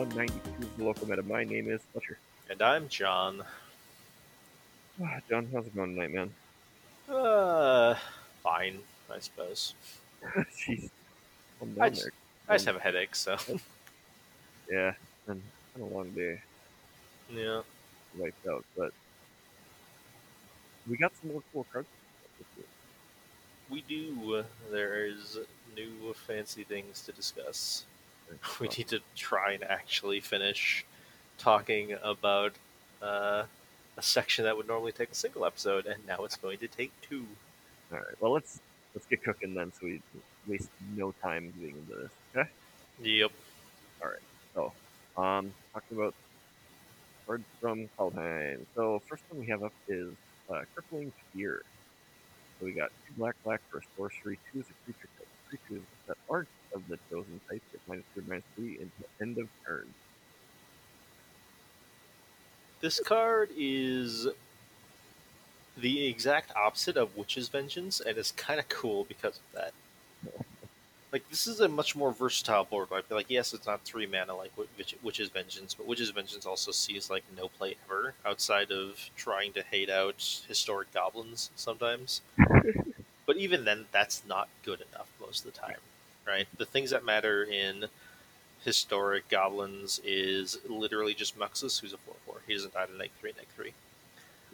192 of the local meta. My name is Fletcher. And I'm John. Ah, John, how's it going tonight, man? Uh, fine, I suppose. Jeez. I just- there. I just have a headache, so Yeah, and of long day yeah. wiped out, but we got some more cool cards. We do. There's new fancy things to discuss. We need to try and actually finish talking about uh, a section that would normally take a single episode, and now it's going to take two. All right, well let's let's get cooking then, so we waste no time getting into this. Okay. Yep. All right. So, um, talking about cards from Kaldheim. So, first one we have up is uh, Crippling Fear. So, we got two black, black for a sorcery. Two is a creature type. Creatures that aren't of the chosen type get minus two, minus three until end of turn. This card is the exact opposite of Witch's Vengeance, and it's kind of cool because of that. Like, this is a much more versatile board wipe. Like, yes, it's not three mana like Witch- Witch's Vengeance, but Witch's Vengeance also sees, like, no play ever outside of trying to hate out historic goblins sometimes. but even then, that's not good enough most of the time, right? The things that matter in historic goblins is literally just Muxus, who's a 4 4. He doesn't die to neg 3, neg 3.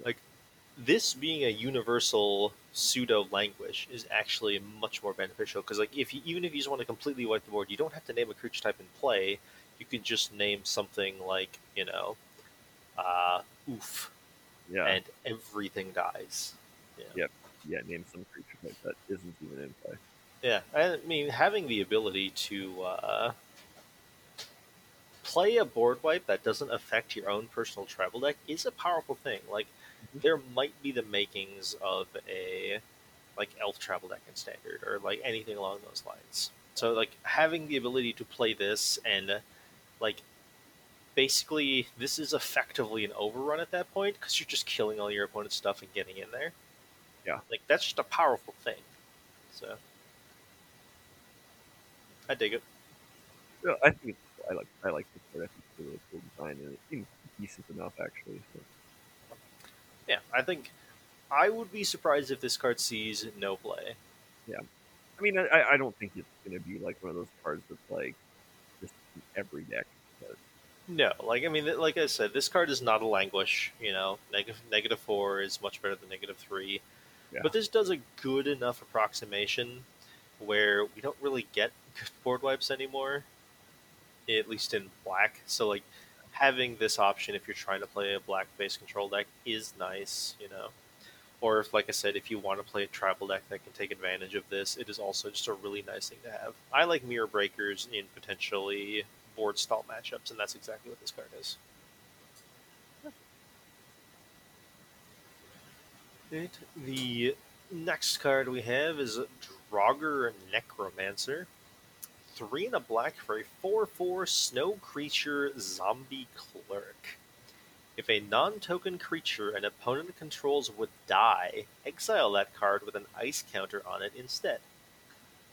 Like, this being a universal pseudo Languish is actually much more beneficial because, like, if you, even if you just want to completely wipe the board, you don't have to name a creature type in play. You could just name something like, you know, uh, oof, Yeah, and everything dies. yeah, name some creature type that isn't even in play. Yeah, I mean, having the ability to uh, play a board wipe that doesn't affect your own personal tribal deck is a powerful thing. Like, Mhm. there might be the makings of a like elf tribal deck in standard, or like anything along those lines. So, like having the ability to play this and like basically this is effectively an overrun at that point because you're just killing all your opponent's stuff and getting in there. Yeah. like that's just a powerful thing. So. I dig it. Yeah, I think it's, I like I like this card. I think it's a really cool design, and it seems decent enough actually. So. Yeah, I think I would be surprised if this card sees no play. Yeah, I mean, I, I don't think it's going to be like one of those cards that's like just in every deck. But No, like I mean, like I said, this card is not a languish. You know, negative negative four is much better than negative three. Yeah. But this does a good enough approximation where we don't really get good board wipes anymore, at least in black. So like having this option if you're trying to play a black base control deck is nice. You know. Or if, like I said, if you want to play a tribal deck that can take advantage of this, it is also just a really nice thing to have. I like mirror breakers in potentially board stall matchups, and that's exactly what this card is. Right. The next card we have is Draugr Necromancer. Three and a black for a 4 4 snow creature zombie cleric. If a non token creature an opponent controls would die, exile that card with an ice counter on it instead.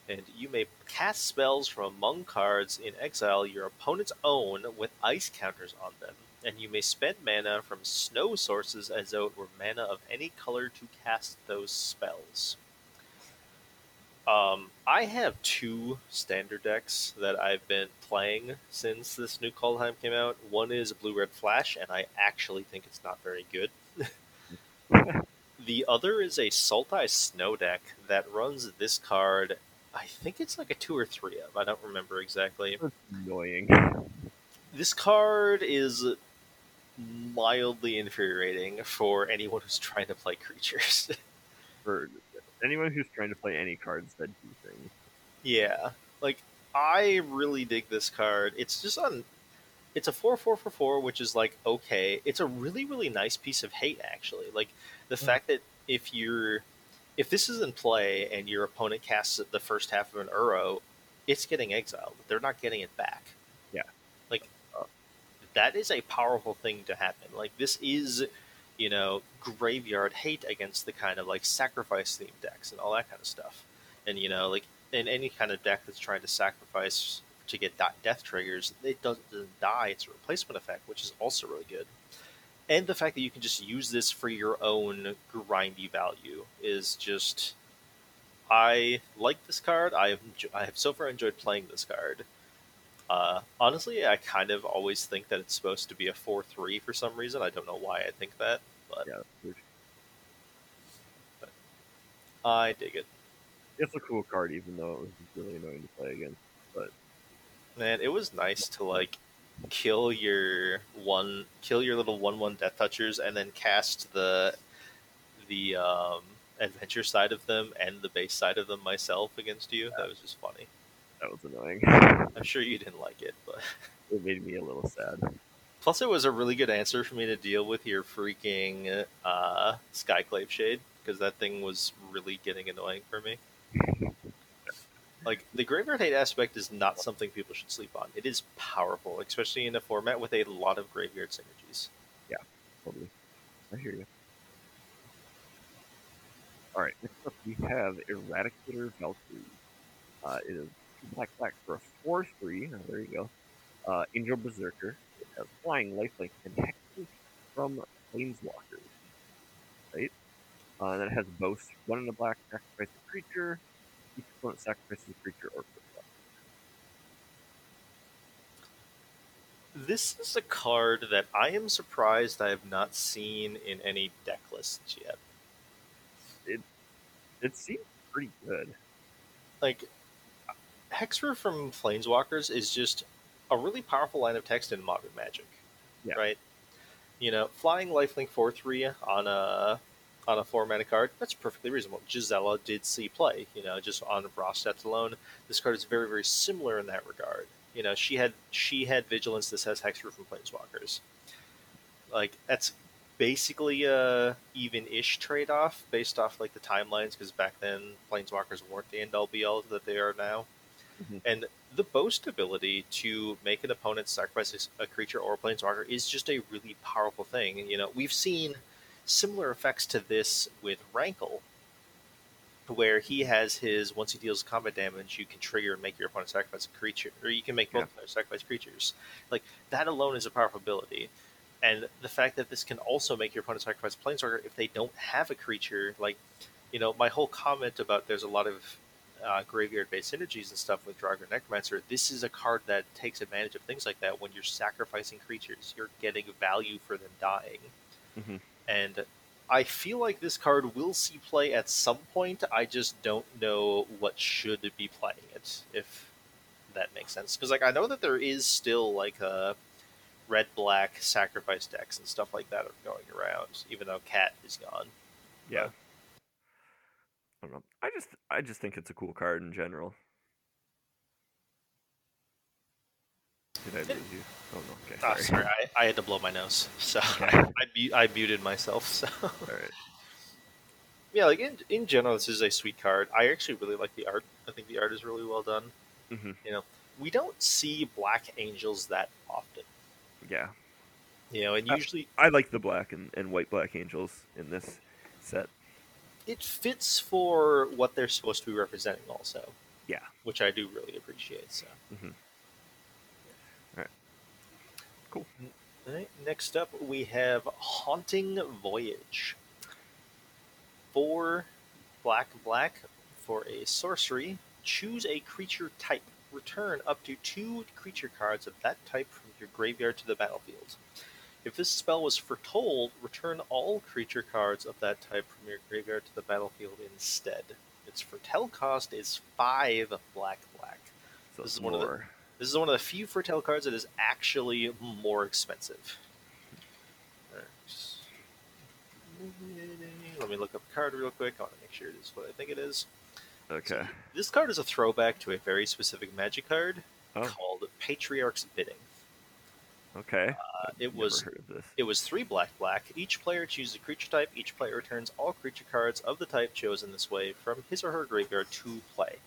And you may cast spells from among cards in exile your opponent's own with ice counters on them, and you may spend mana from snow sources as though it were mana of any color to cast those spells. Um, I have two standard decks that I've been playing since this new Kaldheim came out. One is Blue Red Flash, and I actually think it's not very good. the other is a Salt Sultai Snow deck that runs this card. I think it's like a two or three of. I don't remember exactly. it's annoying. This card is mildly infuriating for anyone who's trying to play creatures. For anyone who's trying to play any cards that do things. Yeah, like I really dig this card. It's just on. It's a four four for four, which is like okay. It's a really really nice piece of hate actually. Like the Mm. fact that if you're if this is in play and your opponent casts the first half of an Uro, it's getting exiled. They're not getting it back. Yeah. like that is a powerful thing to happen. Like this is you know, graveyard hate against the kind of like sacrifice theme decks and all that kind of stuff. And you know, like in any kind of deck that's trying to sacrifice to get di- death triggers, it doesn't, doesn't die. It's a replacement effect, which is also really good. And the fact that you can just use this for your own grindy value is just. I like this card. I have, I have so far enjoyed playing this card. Uh, honestly, I kind of always think that it's supposed to be a four three for some reason. I don't know why I think that, but Yeah, it's- I dig it. it's a cool card, even though it was really annoying to play against. But man, it was nice to like kill your one, kill your little one one death touchers, and then cast the the um, adventure side of them and the base side of them myself against you. That was just funny. That was annoying. I'm sure you didn't like it, but it made me a little sad. plus it was a really good answer for me to deal with your freaking uh, Skyclave Shade because that thing was really getting annoying for me. Like the graveyard hate aspect is not something people should sleep on. It is powerful, especially in a format with a lot of graveyard synergies. Yeah, totally. I hear you. Alright, next up we have Eradicator Valkyrie. Uh, it is black black for a 4 3. Oh, there you go. Uh, Angel Berserker. It has flying, lifelink, and hexproof from Planeswalkers. Right? Uh, and then it has boast. One in the black, sacrifice a creature. Each opponent sacrifices a creature or This is a card that I am surprised I have not seen in any deck lists yet. It it seems pretty good. Like hexproof from Planeswalkers is just a really powerful line of text in modern magic. Yeah. Right? You know, flying lifelink 4 3 on a on a four mana card, that's perfectly reasonable. Gisela did see play, you know, just on raw stats alone. This card is very, very similar in that regard. You know, she had she had vigilance that says hexproof from Planeswalkers. Like that's basically a even-ish trade-off based off like the timelines because back then planeswalkers weren't the end all be all that they are now Mhm. and the boast ability to make an opponent sacrifice a creature or a planeswalker is just a really powerful thing. You know we've seen similar effects to this with rankle where he has his once he deals combat damage you can trigger and make your opponent sacrifice a creature or you can make both players sacrifice creatures. Like that alone is a powerful ability. And the fact that this can also make your opponent sacrifice a planeswalker if they don't have a creature like you know my whole comment about there's a lot of uh, graveyard based synergies and stuff with Draugr Necromancer this is a card that takes advantage of things like that when you're sacrificing creatures you're getting value for them dying Mhm. and I feel like this card will see play at some point I just don't know what should be playing it if that makes sense because like I know that there is still like a red black sacrifice decks and stuff like that are going around, even though Cat is gone. Yeah. I don't know. I just I just think it's a cool card in general. Did I lose you? Oh no. Okay. Ah, Sorry. sorry, I, I had to blow my nose, so Okay. I, I, I muted myself. So All right. yeah, like in in general, this is a sweet card. I actually really like the art. I think the art is really well done. hmm You know, we don't see black angels that often. Yeah. You know, and usually I like the black and, and white black angels in this set. It fits for what they're supposed to be representing, also. Yeah. which I do really appreciate. So. Mhm. Alright. Cool. All right, next up, we have Haunting Voyage. Four black, black for a sorcery. Choose a creature type. Return up to two creature cards of that type from your graveyard to the battlefield. If this spell was foretold, return all creature cards of that type from your graveyard to the battlefield instead. Its foretell cost is five black, black. So This is one of the- This is one of the few foretell cards that is actually more expensive. Let me look up the card real quick. I want to make sure it is what I think it is. Okay. This card is a throwback to a very specific magic card Oh. called Patriarch's Bidding. Okay. Uh, it Never was heard of this. it was three black black. Each player chooses a creature type. Each player returns all creature cards of the type chosen this way from his or her graveyard to play.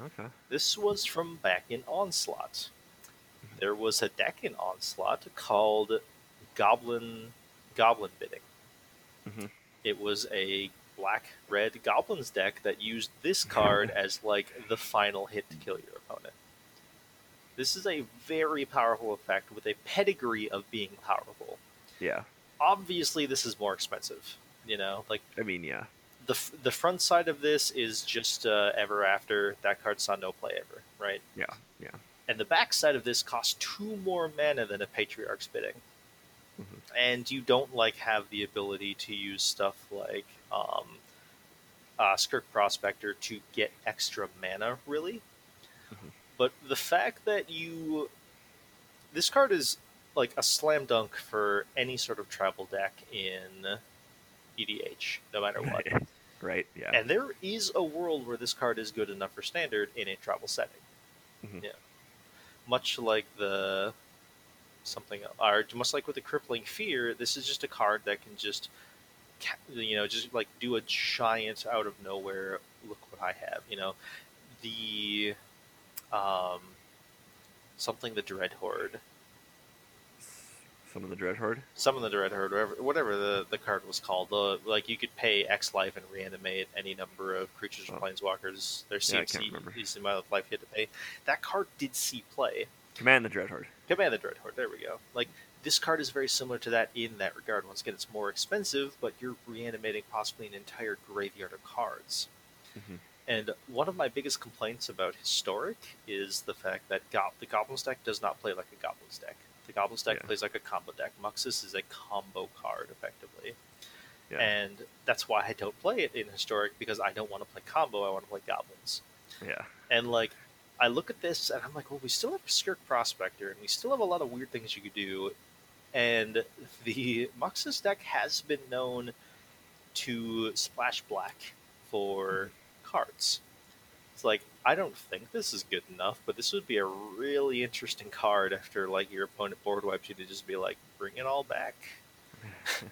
Okay. This was from back in Onslaught. There was a deck in Onslaught called Goblin Goblin Bidding. Mhm. It was a black red goblins deck that used this card as like the final hit to kill your opponent. This is a very powerful effect with a pedigree of being powerful. Yeah. Obviously, this is more expensive. You know, like I mean, yeah. the f- the front side of this is just uh, ever after that card saw no play ever, right? Yeah. Yeah. And the back side of this costs two more mana than a Patriarch's Bidding. Mhm. And you don't like have the ability to use stuff like um, uh, Skirk Prospector to get extra mana, really. But the fact that you. This card is like a slam dunk for any sort of tribal deck in EDH, no matter what. right. Yeah. And there is a world where this card is good enough for standard in a tribal setting. Mhm. Yeah. Much like the something, or much like with the crippling fear, this is just a card that can just, you know, just like do a giant out of nowhere. Look what I have, you know, the, um, something the dread horde, Some of the Dread Horde. some of the dread horde, whatever, whatever the, the card was called. The like you could pay X life and reanimate any number of creatures or Oh. planeswalkers. Their Yeah, can't CMC remember. is amount of life you had to pay. That card did see play. Command the Dread Horde. Command the Dread Horde. There we go. Like this card is very similar to that in that regard. Once again, it's more expensive, but you're reanimating possibly an entire graveyard of cards. Mhm. And one of my biggest complaints about Historic is the fact that go- the Goblins deck does not play like a Goblins deck. The Goblins deck Yeah. plays like a combo deck. Muxus is a combo card, effectively. Yeah. And that's why I don't play it in Historic because I don't want to play combo. I want to play Goblins. Yeah. And like, I look at this and I'm like, well, we still have Skirk Prospector, and we still have a lot of weird things you could do. And the Muxus deck has been known to splash black for cards. It's like I don't think this is good enough, but this would be a really interesting card after like your opponent board wipes you to just be like, bring it all back.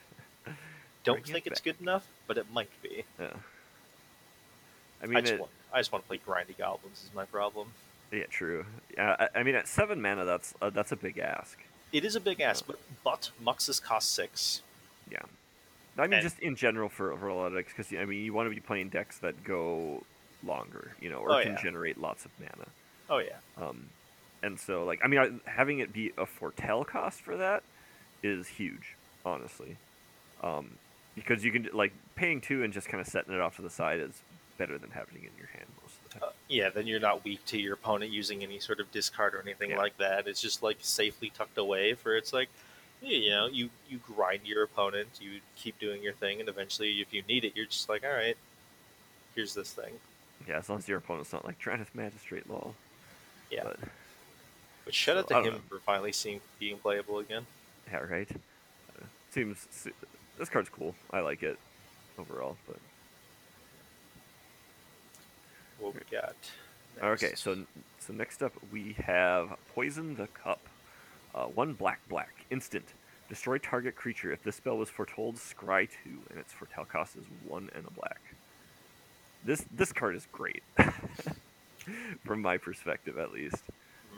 Don't Bring it think it's back. good enough, but it might be. Yeah. I I, mean, just it, want, I just want to play grindy goblins is my problem. yeah, true. Yeah, I, I mean, at seven mana, that's uh, that's a big ask. It is a big ask, but but Muxus costs six. Yeah. I mean, And- just in general for, for a lot of decks, because I mean, you want to be playing decks that go longer, you know, or Oh, can yeah. generate lots of mana. Oh yeah, Um, and so, like, I mean, I, having it be a foretell cost for that is huge, honestly. Um, because you can like paying two and just kind of setting it off to the side is better than having it in your hand most of the time. uh, yeah. Then you're not weak to your opponent using any sort of discard or anything Yeah. like that. It's just like safely tucked away. For it's like, you know, you you grind your opponent, you keep doing your thing, and eventually, if you need it, you're just like, all right, here's this thing. Yeah, as long as your opponent's not like Drannith Magistrate law. Yeah. But, But shout So, out to him know. for finally seeing being playable again. yeah, right. Uh, seems this card's cool. I like it overall, but What we got? Okay, so so next up we have Poison the Cup. Uh, one black black instant. Destroy target creature. If this spell was foretold, scry two, and its foretell cost is one and a black. This this card is great, from my perspective at least.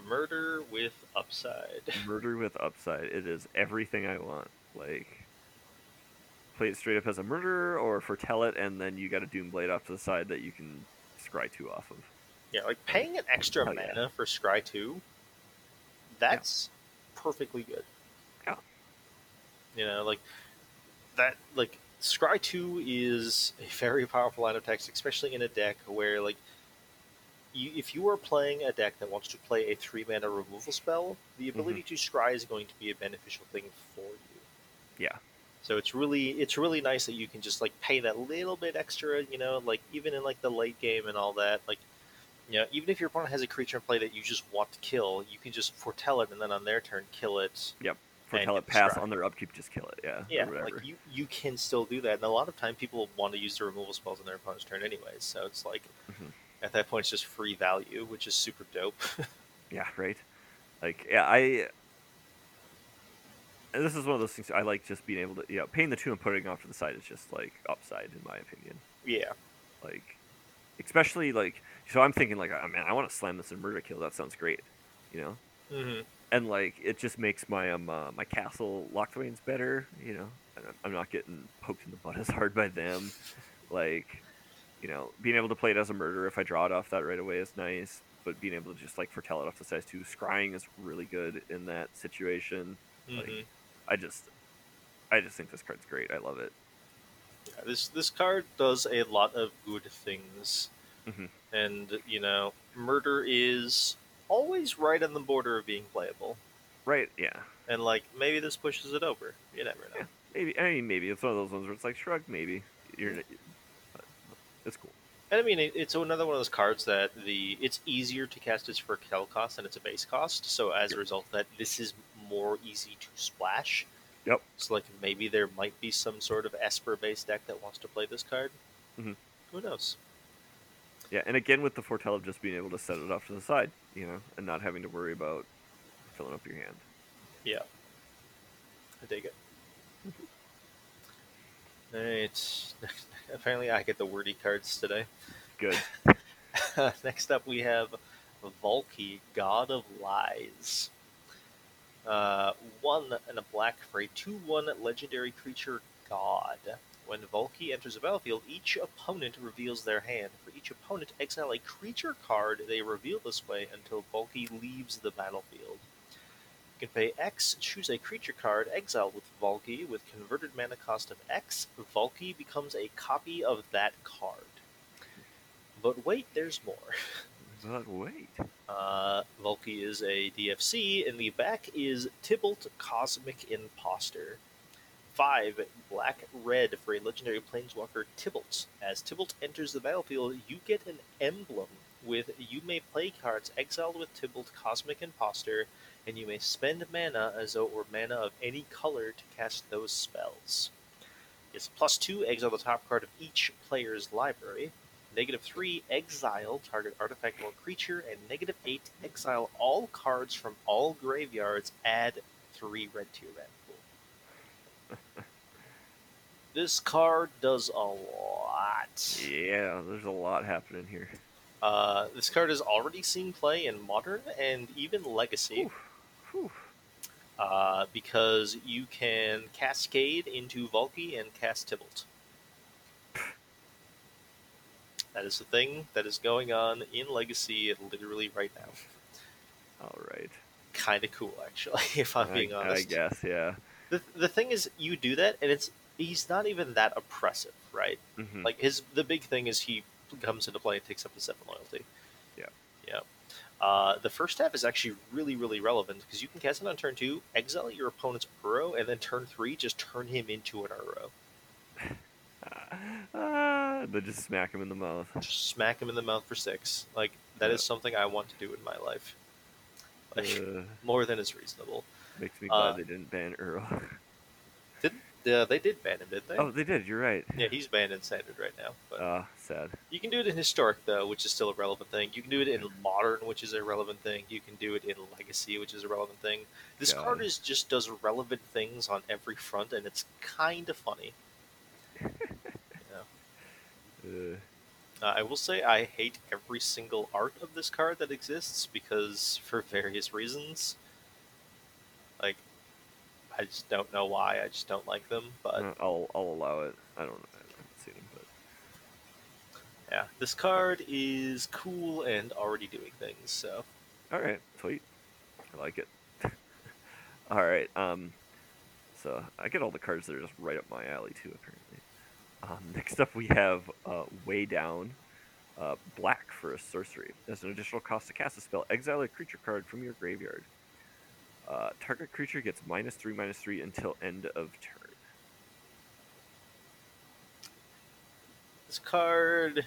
murder with upside. Murder with upside. It is everything I want. Like play it straight up as a murderer, or foretell it, and then you got a Doom Blade off to the side that you can scry two off of. Yeah, like paying an extra Oh, yeah. mana for Scry 2, that's perfectly good. Yeah. You know, like that like Scry 2 is a very powerful line of text, especially in a deck where like you, if you are playing a deck that wants to play a three mana removal spell, the mm-hmm. ability to scry is going to be a beneficial thing for you. Yeah. So it's really it's really nice that you can just like pay that little bit extra, you know, like even in like the late game and all that, like you know, even if your opponent has a creature in play that you just want to kill, you can just foretell it and then on their turn kill it. Yep. Foretell it, pass on their upkeep, just kill it. Yeah. Yeah, like you you can still do that. And a lot of time people want to use the removal spells on their opponent's turn anyways. So it's like Mhm. at that point it's just free value, which is super dope. Yeah, right. Like, yeah, I. This is one of those things I like just being able to, you know, paying the two and putting it off to the side is just like upside in my opinion. yeah. Like, especially like, so I'm thinking like, oh man, I want to slam this in murder kill. That sounds great, you know. hmm And like, it just makes my um uh, my castle Locthwains better, you know. I'm- not getting poked in the butt as hard by them. Like, you know, being able to play it as a murder if I draw it off that right away is nice. but being able to just like foretell it off the size two, scrying is really good in that situation. Like, Mhm. I just, I just think this card's great. I love it. Yeah, this this card does a lot of good things, Mhm. And you know, murder is always right on the border of being playable. Right? Yeah. And like maybe this pushes it over. You never know. Yeah. Maybe. I mean, maybe it's one of those ones where it's like shrug. Maybe you're. It's cool. And I mean, it's another one of those cards that the it's easier to cast its foretell cost than it's a base cost. So as a result, that this is more easy to splash. Yep. So like maybe there might be some sort of Esper based deck that wants to play this card. Mhm. Who knows? Yeah, and again with the foretell of just being able to set it off to the side, you know, and not having to worry about filling up your hand. Yeah. I dig it. Alright. Apparently I get the wordy cards today. Good. Next up, we have Valki, God of Lies. Uh, one and a black for a 2 1 legendary creature God. When Valki enters the battlefield, each opponent reveals their hand. For each opponent, exile a creature card they reveal this way until Valki leaves the battlefield. You can pay X, choose a creature card, exile with Valki with converted mana cost of X. Valki becomes a copy of that card. But wait, there's more. But wait. Uh, Valki is a DFC, and the back is Tibalt Cosmic Impostor. Five black red for a legendary planeswalker Tibalt. As Tibalt enters the battlefield, you get an emblem with you may play cards exiled with Tibalt Cosmic Impostor, and you may spend mana as though it were mana of any color to cast those spells. It's plus two, exile the top card of each player's library. Negative 3, exile target artifact or creature, and negative 8, exile all cards from all graveyards, add 3 red to your mana. this card does a lot. Yeah, there's a lot happening here. Uh, this card has already seen play in Modern and even Legacy, uh, because you can Cascade into Valki and cast Tibalt. That is the thing that is going on in Legacy literally right now. All right. kind of cool, actually, if I'm being honest. I guess, yeah. The, the thing is, you do that, and it's he's not even that oppressive, right? Mhm. Like his the big thing is he comes into play and takes up the seven loyalty. Yeah. Yeah. Uh, the first half is actually really, really relevant because you can cast it on turn two, exile your opponent's Uro, and then turn three, just turn him into an Uro. Ah, then just smack him in the mouth. Just smack him in the mouth for six. Like that is Yeah. something I want to do in my life. Like Uh, more than is reasonable. Makes me glad Uh, they didn't ban Uro. Yeah, they did ban him, didn't they? oh, they did. You're right. Yeah, he's banned in standard right now. But Ah, sad. You can do it in historic though, which is still a relevant thing. You can do it in modern, which is a relevant thing. You can do it in legacy, which is a relevant thing. This God. card is just does relevant things on every front, and it's kind of funny. Uh, Uh, I will say I hate every single art of this card that exists because for various reasons. I just don't know why. I just don't like them. But uh, I'll I'll allow it. I don't. I haven't seen him, but yeah, this card is cool and already doing things. So all right, sweet. I like it. all right. Um. So I get all the cards that are just right up my alley too. Apparently. Um, next up, we have uh, Weigh Down, uh, black for a sorcery. As an additional cost to cast a spell, exile a creature card from your graveyard. Uh, target creature gets minus three, minus three until end of turn. This card,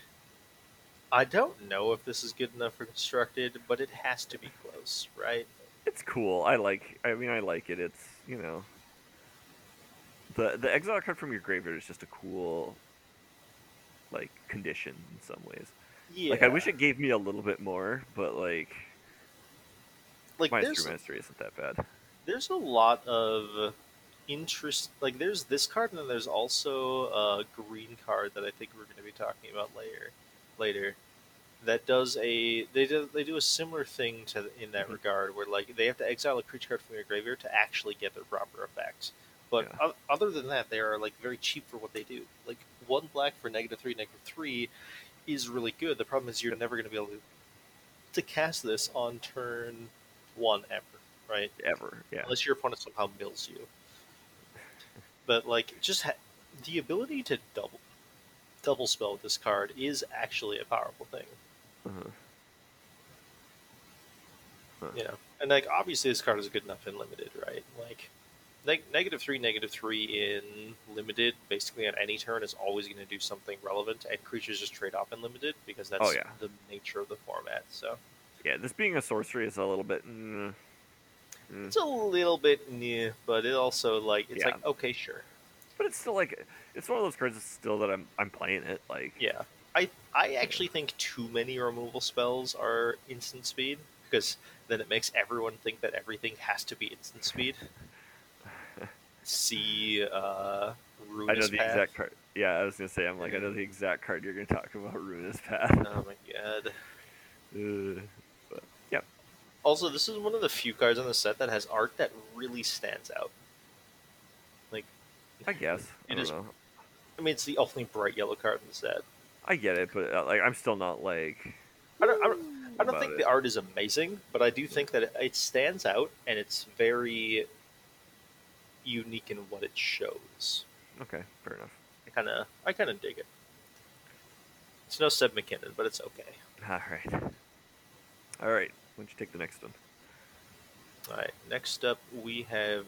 I don't know if this is good enough for constructed, but it has to be close, right? It's cool. I like. I mean, I like it. It's you know. The the exile card from your graveyard is just a cool, like condition in some ways. Yeah. Like I wish it gave me a little bit more, but like like minus there's minus three isn't that bad. there's a lot of interest. Like there's this card, and then there's also a green card that I think we're going to be talking about later. Later, that does a they do they do a similar thing to in that Mhm. regard, where like they have to exile a creature card from your graveyard to actually get their proper effect. But Yeah. o- other than that, they are like very cheap for what they do. Like one black for negative three, negative three is really good. The problem is you're never going to be able to to cast this on turn one ever, right? Ever, yeah. Unless your opponent somehow mills you. But like, just ha- the ability to double double spell with this card is actually a powerful thing. Uh-huh. Huh. You know, and like obviously this card is good enough in limited, right? Like, neg- negative three, negative three in limited, basically on any turn is always going to do something relevant, and creatures just trade off in limited because that's Oh, yeah. the nature of the format. So Yeah, this being a sorcery is a little bit. Mm, mm. it's a little bit new, but it also like it's Yeah. like okay, sure, But it's still like it's one of those cards. Still that I'm I'm playing it. Like yeah. I I actually think too many removal spells are instant speed because then it makes everyone think that everything has to be instant speed. See, uh, I know the Path. exact card. Yeah, I was gonna say I'm like I know the exact card you're gonna talk about. Ruinous Path. Oh my god. Also, this is one of the few cards in the set that has art that really stands out. Like, I guess. I It don't is- know. I mean, it's the only bright yellow card in the set. I get it, but uh, like I'm still not like. I don't, I don't, I don't think it. the art is amazing, but I do think that it, it stands out and it's very unique in what it shows. Okay, fair enough. I kind of, I kind of dig it. It's no Seb McKinnon, but it's okay. All right. All right. Why don't you take the next one? All right. Next up, we have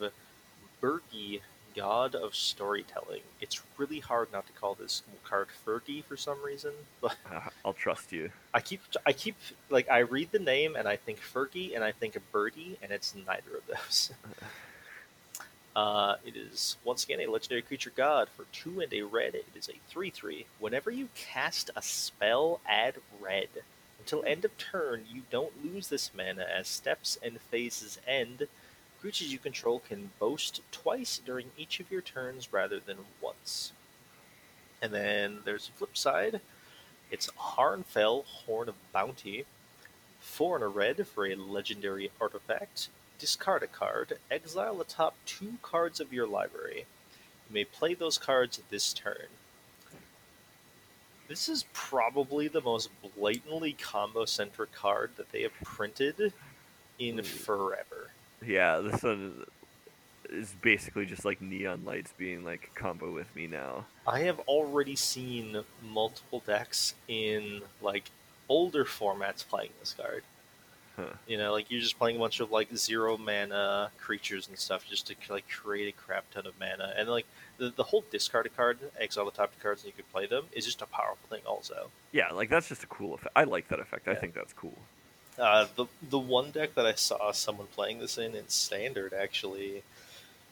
Birgi, God of Storytelling. It's really hard not to call this card Fergie for some reason, but Uh, I'll trust you. I keep, I keep, like, I read the name and I think Fergie and I think Birdie, and it's neither of those. Uh, it is once again a legendary creature god for two and a red. It is a three-three. Whenever you cast a spell, add red. Until end of turn, you don't lose this mana as steps and phases end. Creatures you control can boast twice during each of your turns rather than once. And then there's a flip side. It's Harnfell, Horn of Bounty. Four and a red for a legendary artifact. Discard a card. Exile the top two cards of your library. You may play those cards this turn. This is probably the most blatantly combo centric card that they have printed in forever. Yeah, this one is basically just like neon lights being like combo with me now. I have already seen multiple decks in like older formats playing this card. Huh. You know, like you're just playing a bunch of like zero mana creatures and stuff just to like create a crap ton of mana, and like the, the whole discard a card, exile the top two cards, and you could play them is just a powerful thing. Also, Yeah, like that's just a cool effect. I like that effect. I think that's cool. uh, the the one deck that I saw someone playing this in in standard actually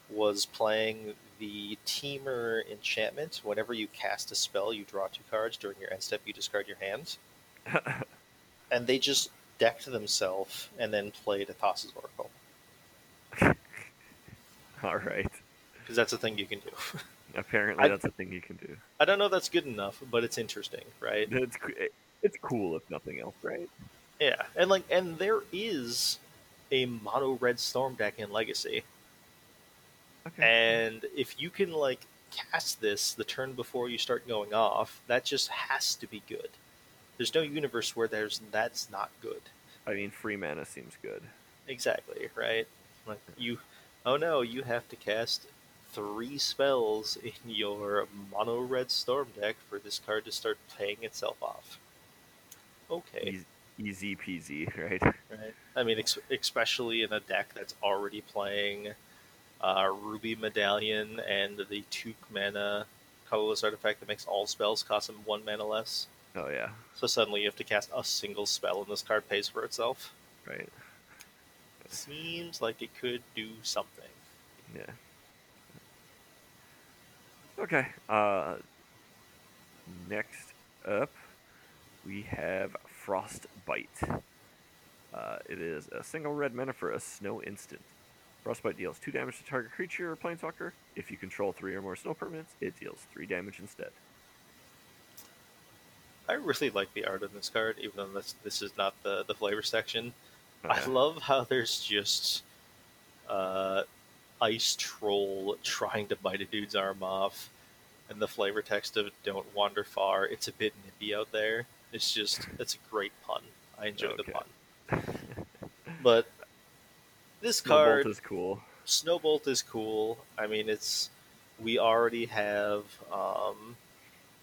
was playing the Teamer enchantment. Whenever you cast a spell, you draw two cards. During your end step, you discard your hand. and they just decked themselves and then played a Thassa's Oracle All right. because that's a thing you can do. Apparently, I- that's a thing you can do. I don't know if that's good enough, but it's interesting, right? It's it's cool if nothing else, right? Yeah, and like, and there is a mono red storm deck in Legacy, Okay. and if you can like cast this the turn before you start going off, that just has to be good. There's no universe where there's that's not good. I mean, free mana seems good. Exactly, right? Like you oh no, you have to cast three spells in your mono red storm deck for this card to start paying itself off. Okay. Easy, easy peasy, right? Right. I mean, ex- especially in a deck that's already playing uh, Ruby Medallion and the two mana colorless artifact that makes all spells cost them one mana less. Oh yeah, So suddenly you have to cast a single spell and this card pays for itself. right. Seems like it could do something. Yeah. Okay. Uh, next up, we have Frostbite. Uh, it is a single red mana for a snow instant. Frostbite deals two damage to target creature or planeswalker. If you control three or more snow permanents, it deals three damage instead. I really like the art on this card, even though this, this is not the, the flavor section. I Uh, love how there's just uh, ice troll trying to bite a dude's arm off, and the flavor text of "Don't wander far." It's a bit nippy out there. It's just it's a great pun. I enjoy the pun. But this Snowbolt card, is cool. Snowbolt is cool. I mean, it's we already have um,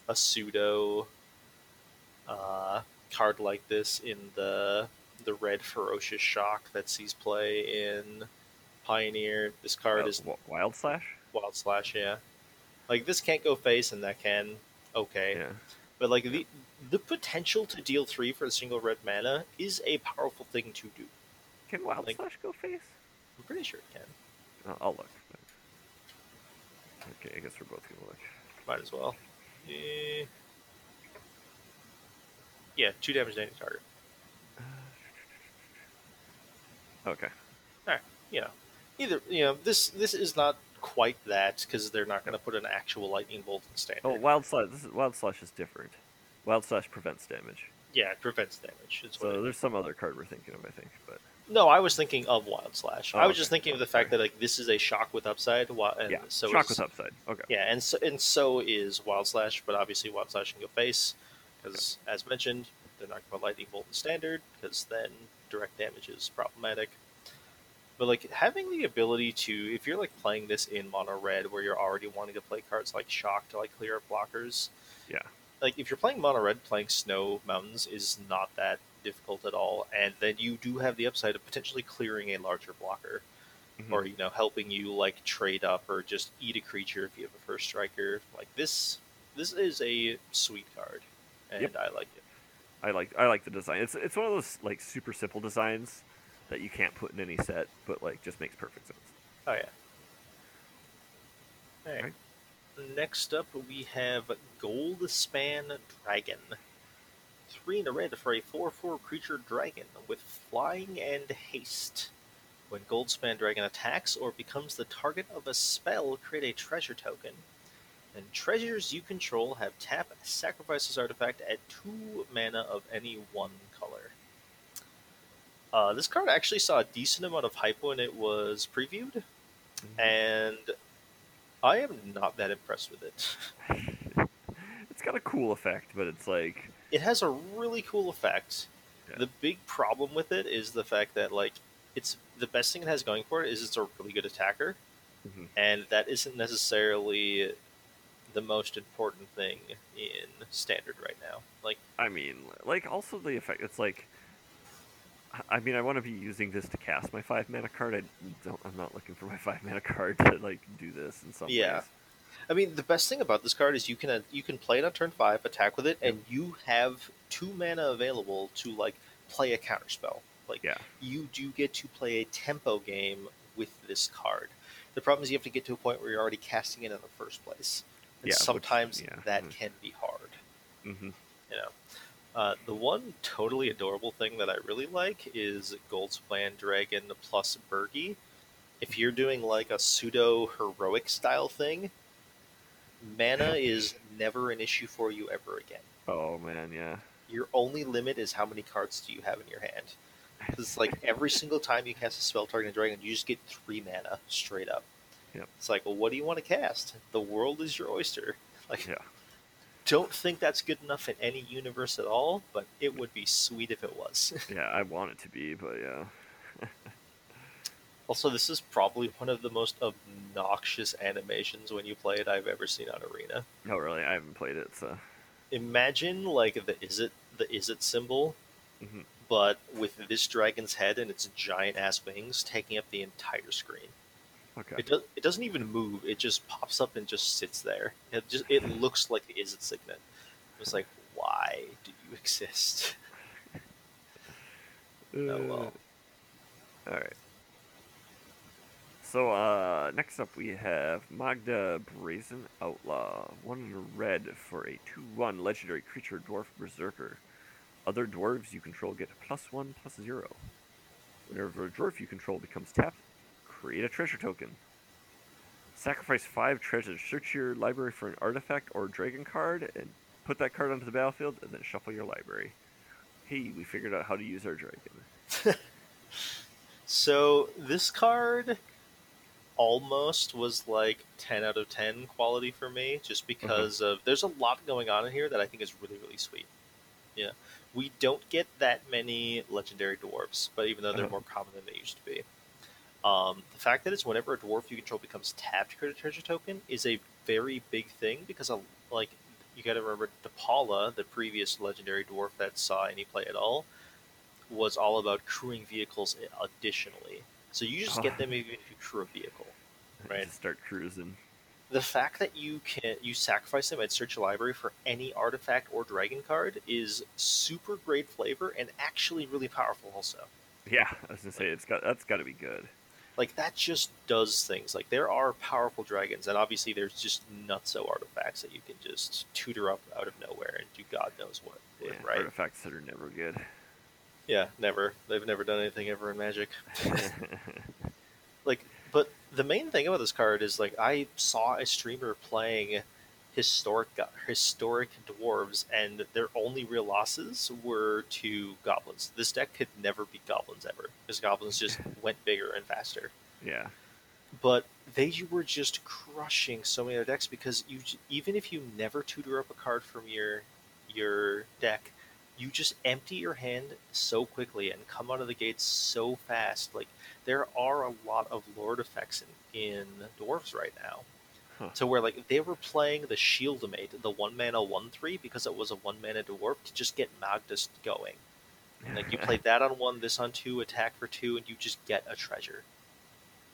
a pseudo uh, card like this in the the red ferocious shock that sees play in Pioneer. This card Wild, is Wild Slash. Wild Slash, yeah. Like this can't go face, and that can okay. Yeah. But like the the potential to deal three for a single red mana is a powerful thing to do. Can Wild Like- Slash go face? I'm pretty sure it can. I'll, I'll look. Okay, I guess we're both gonna look. Might as well. Eh. Yeah, two damage to any target. Okay. You know, either you know this this is not quite that because they're not going to put an actual lightning bolt in standard. Oh, Wild Slash. This is, Wild Slash is different. Wild Slash prevents damage. yeah, it prevents damage. It's So there's some other card we're thinking of, I think. But no, I was thinking of Wild Slash. Oh, I was okay. just thinking of the fact that like this is a shock with upside. And yeah, so shock with upside. Okay. Yeah, and so and so is Wild Slash, but obviously Wild Slash can go face because, as mentioned, they're not going to Lightning Bolt in standard because then direct damage is problematic. But like having the ability to, if you're like playing this in mono red, where you're already wanting to play cards like Shock to like clear up blockers, Yeah. like if you're playing mono red, playing Snow Mountains is not that difficult at all, and then you do have the upside of potentially clearing a larger blocker Mhm. or you know helping you like trade up or just eat a creature if you have a first striker like this this is a sweet card and Yep. i like it I like I like the design. It's it's one of those like super simple designs that you can't put in any set, but like just makes perfect sense. oh yeah All right. Next up we have gold span dragon three in a red for a 4-4 creature dragon with flying and haste when goldspan dragon attacks or becomes the target of a spell create a treasure token and treasures you control have tap sacrifice this artifact at two mana of any one color uh, this card actually saw a decent amount of hype when it was previewed and i am not that impressed with it it's got a cool effect, but it's like it has a really cool effect. Yeah. The big problem with it is the fact that like it's the best thing it has going for it is it's a really good attacker, Mhm. and that isn't necessarily the most important thing in standard right now. Like I mean, like also the effect. It's like, I mean, I want to be using this to cast my five mana card. I don't. I'm not looking for my five mana card to like do this in some Yeah. ways. I mean, the best thing about this card is you can uh, you can play it on turn five, attack with it, and you have two mana available to like play a counterspell. Like Yeah. you do get to play a tempo game with this card. The problem is you have to get to a point where you're already casting it in the first place. And Yeah, which- sometimes yeah, that mm. can be hard. hmm You know, uh, the one totally adorable thing that I really like is Goldspan Dragon plus Birgi. If you're doing like a pseudo heroic style thing, mana is never an issue for you ever again. Oh man, yeah. Your only limit is how many cards do you have in your hand. It's like every single time you cast a spell targeting a dragon, you just get three mana straight up. Yep. It's like, well, what do you want to cast? The world is your oyster. Like, Yeah. don't think that's good enough in any universe at all, but it would be sweet if it was. Yeah, I want it to be, but yeah. also, this is probably one of the most obnoxious animations when you play it I've ever seen on Arena. No, really, I haven't played it, so Imagine like the Izzet the is it symbol, Mhm. but with this dragon's head and its giant ass wings taking up the entire screen. Okay. It does. It doesn't even move. It just pops up and just sits there. It just it looks like the Izzet signet. It's like, why do you exist? Oh well. All right. So uh, next up we have Magda Brazen Outlaw, one in red for a two-one legendary creature dwarf berserker. Other dwarves you control get plus one plus zero. Whenever a dwarf you control becomes tapped, create a treasure token. Sacrifice five treasures. Search your library for an artifact or dragon card and put that card onto the battlefield, and then shuffle your library. Hey, we figured out how to use our dragon. So this card almost was like 10 out of 10 quality for me just mm-hmm. because of there's a lot going on in here that I think is really really sweet. Yeah. We don't get that many legendary dwarves, but even though they're Oh. more common than they used to be. Um, the fact that it's whenever a dwarf you control becomes tapped create a treasure token is a very big thing because, of, like, you got to remember Depala, the previous legendary dwarf that saw any play at all, was all about crewing vehicles additionally. So you just get Oh. them even if you crew a vehicle. Right. Start cruising. The fact that you can you sacrifice them and search a library for any artifact or dragon card is super great flavor and actually really powerful also. Yeah, I was gonna say it's got that's got to be good. Like that just does things. Like there are powerful dragons and obviously there's just nuts. nutso artifacts that you can just tutor up out of nowhere and do God knows what Yeah, right? artifacts that are never good. Yeah, never. They've never done anything ever in Magic. like but the main thing about this card is like I saw a streamer playing historic historic dwarves and their only real losses were to goblins. This deck could never beat goblins ever because goblins just went bigger and faster. yeah, But they were just crushing so many other decks because you even if you never tutor up a card from your your deck, you just empty your hand so quickly and come out of the gates so fast. Like there are a lot of lord effects in, in dwarves right now. Huh. So where like they were playing the Shieldmate, the one mana one three, because it was a one mana dwarf to just get Magda's going. Like you played that on one, this on two, attack for two, and you just get a treasure.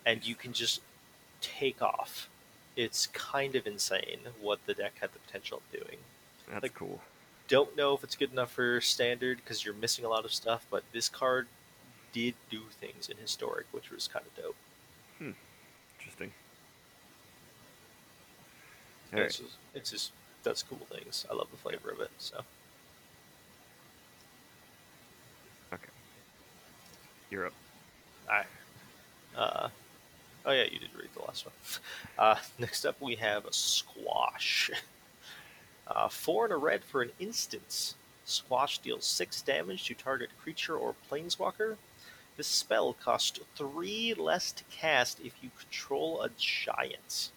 And you can just take off. It's kind of insane what the deck had the potential of doing. that's like- cool. Don't know if it's good enough for standard because you're missing a lot of stuff, but this card did do things in historic, which was kind of dope. Interesting. And All It's just, it's just does cool things. I love the flavor of it. So You're up. I, uh, oh yeah, you did read the last one. Uh, next up, we have a squash. Uh, four and a red for an instance. Squash deals six damage to target creature or planeswalker. This spell costs three less to cast if you control a giant.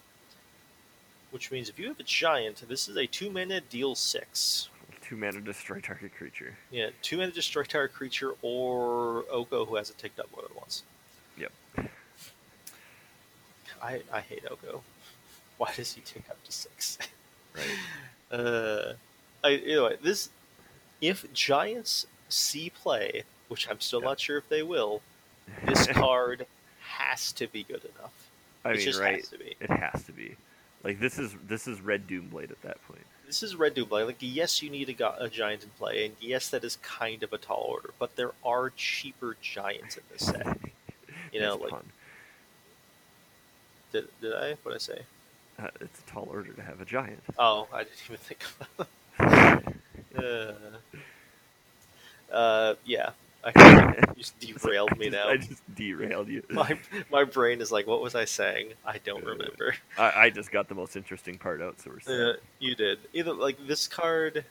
Which means if you have a giant, this is a two mana deal six. Two mana destroy target creature. Yeah, two mana destroy target creature or Oko who hasn't ticked up more than once. Yep. I, I hate Oko. Why does he tick up to six? Right. Uh, I, anyway, this if Giants see play, which I'm still Yep. not sure if they will, this card has to be good enough. I it mean, just right? has to be. It has to be. Like this is this is Red Doomblade at that point. This is Red Doomblade. Like, yes, you need a, go- a giant in play, and yes, that is kind of a tall order, but there are cheaper giants in this set. You know, like did, did I? What I say? Uh, it's a tall order to have a giant. Oh, I didn't even think about that. Uh, uh, yeah. I just derailed me now. I just derailed you. My my brain is like, what was I saying? I don't Uh, remember. I, I just got the most interesting part out, so. Uh, you did. Either like this card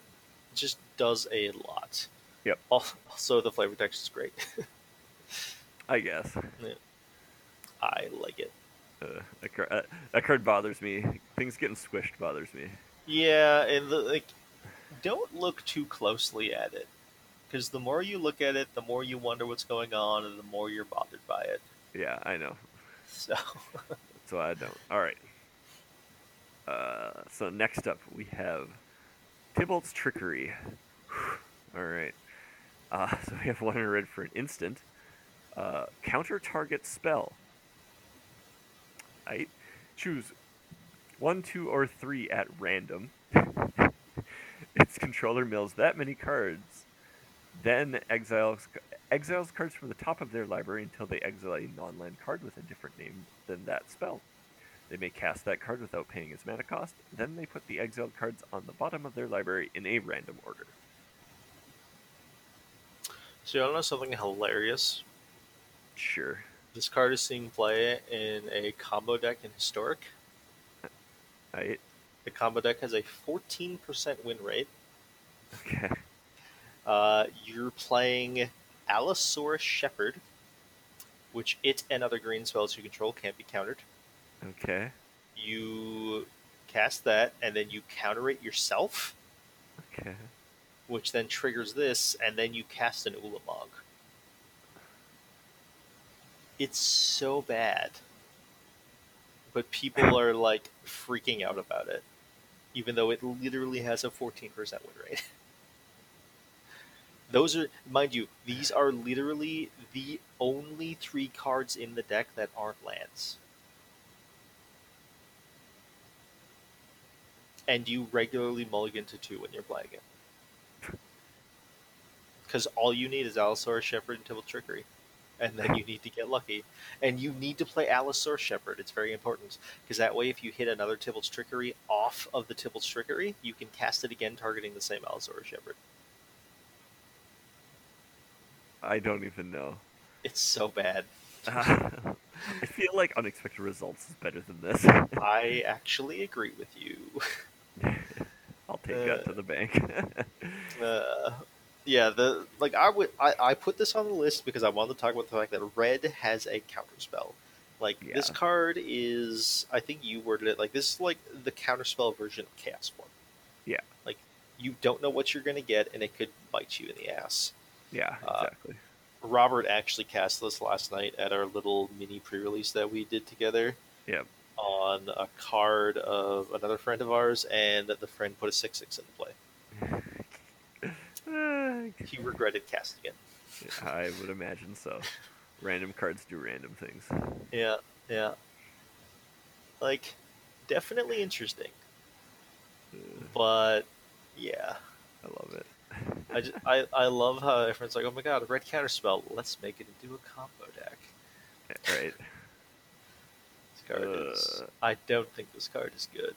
just does a lot. Yep. Also, the flavor text is great. I guess. Yeah. I like it. Uh, that, card, uh, that card bothers me. Things getting squished bothers me. Yeah, and the, like, don't look too closely at it, because the more you look at it, the more you wonder what's going on, and the more you're bothered by it. Yeah, I know. So, So I don't. All right. Uh, so next up we have Tibalt's Trickery. All right. Uh, so we have one in red for an instant. Uh, counter target spell. Right. Choose one, two, or three at random. its controller mills that many cards. Then exiles exiles cards from the top of their library until they exile a non-land card with a different name than that spell. They may cast that card without paying its mana cost. Then they put the exiled cards on the bottom of their library in a random order. so you want to know something hilarious? Sure. This card is seeing play in a combo deck in Historic. Right. The combo deck has a 14% win rate. Okay. Uh, you're playing Allosaurus Shepherd, which it and other green spells you control can't be countered. Okay. You cast that, and then you counter it yourself. Okay. which then triggers this, and then you cast an Ulamog. It's so bad. But people are like freaking out about it, even though it literally has a 14% win rate. Those are, mind you, these are literally the only three cards in the deck that aren't lands. And you regularly mulligan to two when you're playing it. Because all you need is Allosaurus Shepherd and Tibalt Trickery. And then you need to get lucky. And you need to play Allosaurus Shepherd. It's very important. Because that way, if you hit another Tibalt's Trickery off of the Tibalt's Trickery, you can cast it again targeting the same Allosaurus Shepherd. I don't even know. It's so bad. I feel like unexpected results is better than this. I actually agree with you. I'll take that to the bank. Uh, yeah, the like I would I, I put this on the list because I wanted to talk about the fact that red has a counterspell. Like this card is I think you worded it like this is like the counterspell version of Chaos Warp. Yeah. Like you don't know what you're gonna get and it could bite you in the ass. Yeah, Uh, exactly. Robert actually cast this last night at our little mini pre-release that we did together. Yep. On a card of another friend of ours, and the friend put a six six into play. Uh, He regretted casting it. I would imagine so. Random cards do random things. Yeah, yeah. Like, definitely interesting, Uh, but yeah, I love it. I, just, I I love how everyone's like, oh my god, a red counterspell. Let's make it into a combo deck. right. This card is. Uh. I don't think this card is good.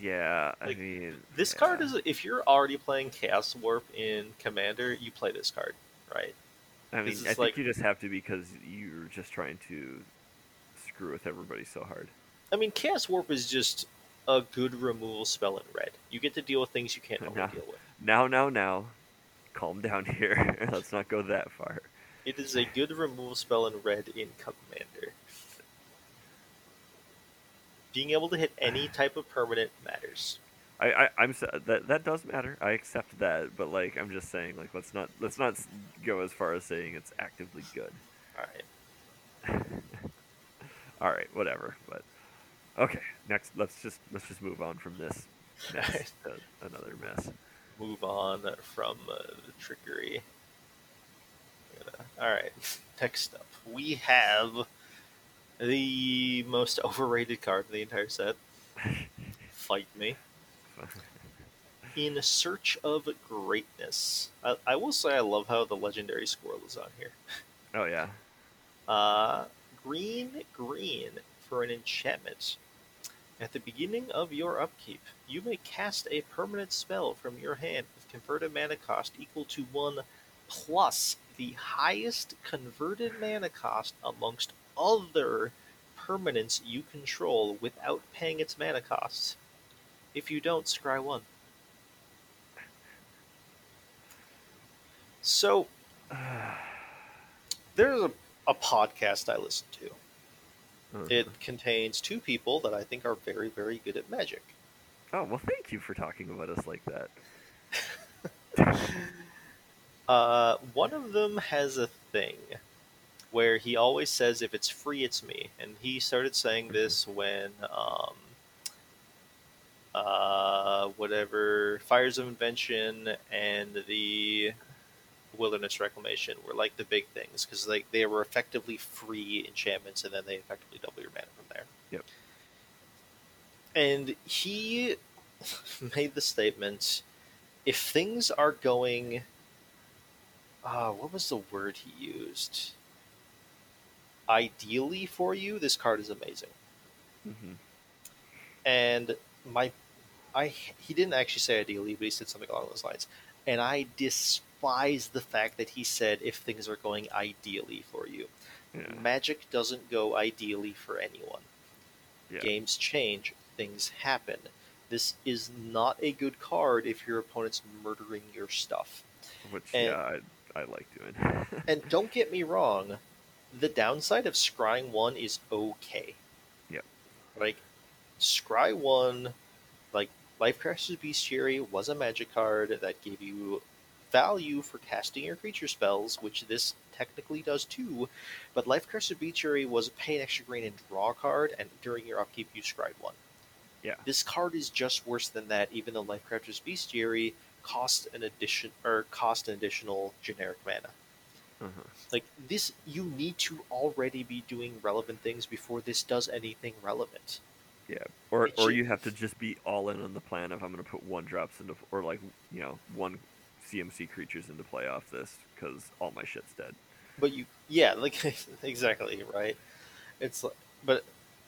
Yeah, I mean, This yeah. card is if you're already playing Chaos Warp in Commander, you play this card, right? I mean, I think like- you just have to because you're just trying to screw with everybody so hard. I mean, Chaos Warp is just a good removal spell in red. You get to deal with things you can't normally Yeah. deal with. Now, now, now, calm down here. Let's not go that far. It is a good removal spell in red in Commander. Being able to hit any type of permanent matters. I, I I'm that that does matter. I accept that, but like I'm just saying, like let's not let's not go as far as saying it's actively good. All right. All right, whatever. But okay, next let's just let's just move on from this mess to another mess. Move on from uh, the trickery. All right. Next up, we have the most overrated card in the entire set. Fight me. In Search of Greatness. I, I will say I love how the legendary squirrel is on here. Oh yeah, Uh, green, green for an enchantment. At the beginning of your upkeep, you may cast a permanent spell from your hand with converted mana cost equal to 1 plus the highest converted mana cost amongst other permanents you control without paying its mana costs. If you don't, scry 1. So, there's a, a podcast I listen to. It contains two people that I think are very, very good at magic. Oh well, thank you for talking about us like that. Uh, one of them has a thing where he always says, "If it's free, it's me," and he started saying this when, um, uh, whatever Fires of Invention and the Wilderness Reclamation were like the big things because like they were effectively free enchantments, and then they effectively double your mana from there. Yep. And he made the statement: if things are going uh, what was the word he used? Ideally for you, this card is amazing. hmm And my, I he didn't actually say ideally, but he said something along those lines. And I despise the fact that he said if things are going ideally for you. Yeah. Magic doesn't go ideally for anyone. Yeah. Games change, things happen. This is not a good card if your opponent's murdering your stuff. Which and- yeah, I, I like doing. And don't get me wrong, the downside of scrying one is okay. Yep. Like, scry one, like, Lifecrafter's Bestiary was a magic card that gave you value for casting your creature spells, which this technically does too. But Life Lifecrafter's Bestiary was a pay an extra green and draw card, and during your upkeep you scry one. Yeah. This card is just worse than that, even though Lifecrafter's Bestiary cost an addition or cost an additional generic mana. Uh-huh. Like this, you need to already be doing relevant things before this does anything relevant. Yeah, or It or should- you have to just be all in on the plan of I'm going to put one drops into, or like you know one CMC creatures into play off this because all my shit's dead. But you, yeah, like exactly right. It's like, but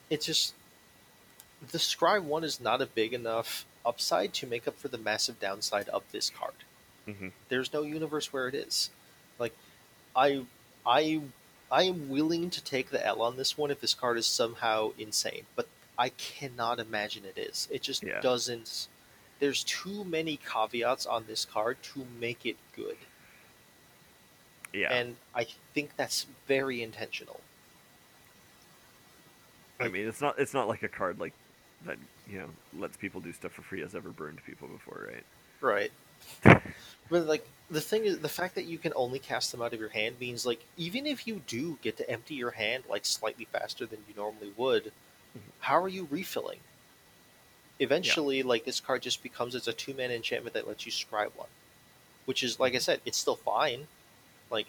it's just the Scry one is not a big enough upside to make up for the massive downside of this card. Mhm. There's no universe where it is. Like, I, I, I am willing to take the L on this one if this card is somehow insane, but I cannot imagine it is. It just Yeah. doesn't. There's too many caveats on this card to make it good. Yeah, And I think that's very intentional. I mean it's not it's not like a card like that you know lets people do stuff for free has ever burned people before, right? Right. But like the thing is the fact that you can only cast them out of your hand means like even if you do get to empty your hand like slightly faster than you normally would, Mhm. how are you refilling? Eventually, like this card just becomes it's a two man enchantment that lets you scry one. Which is like I mm-hmm. said, it's still fine. Like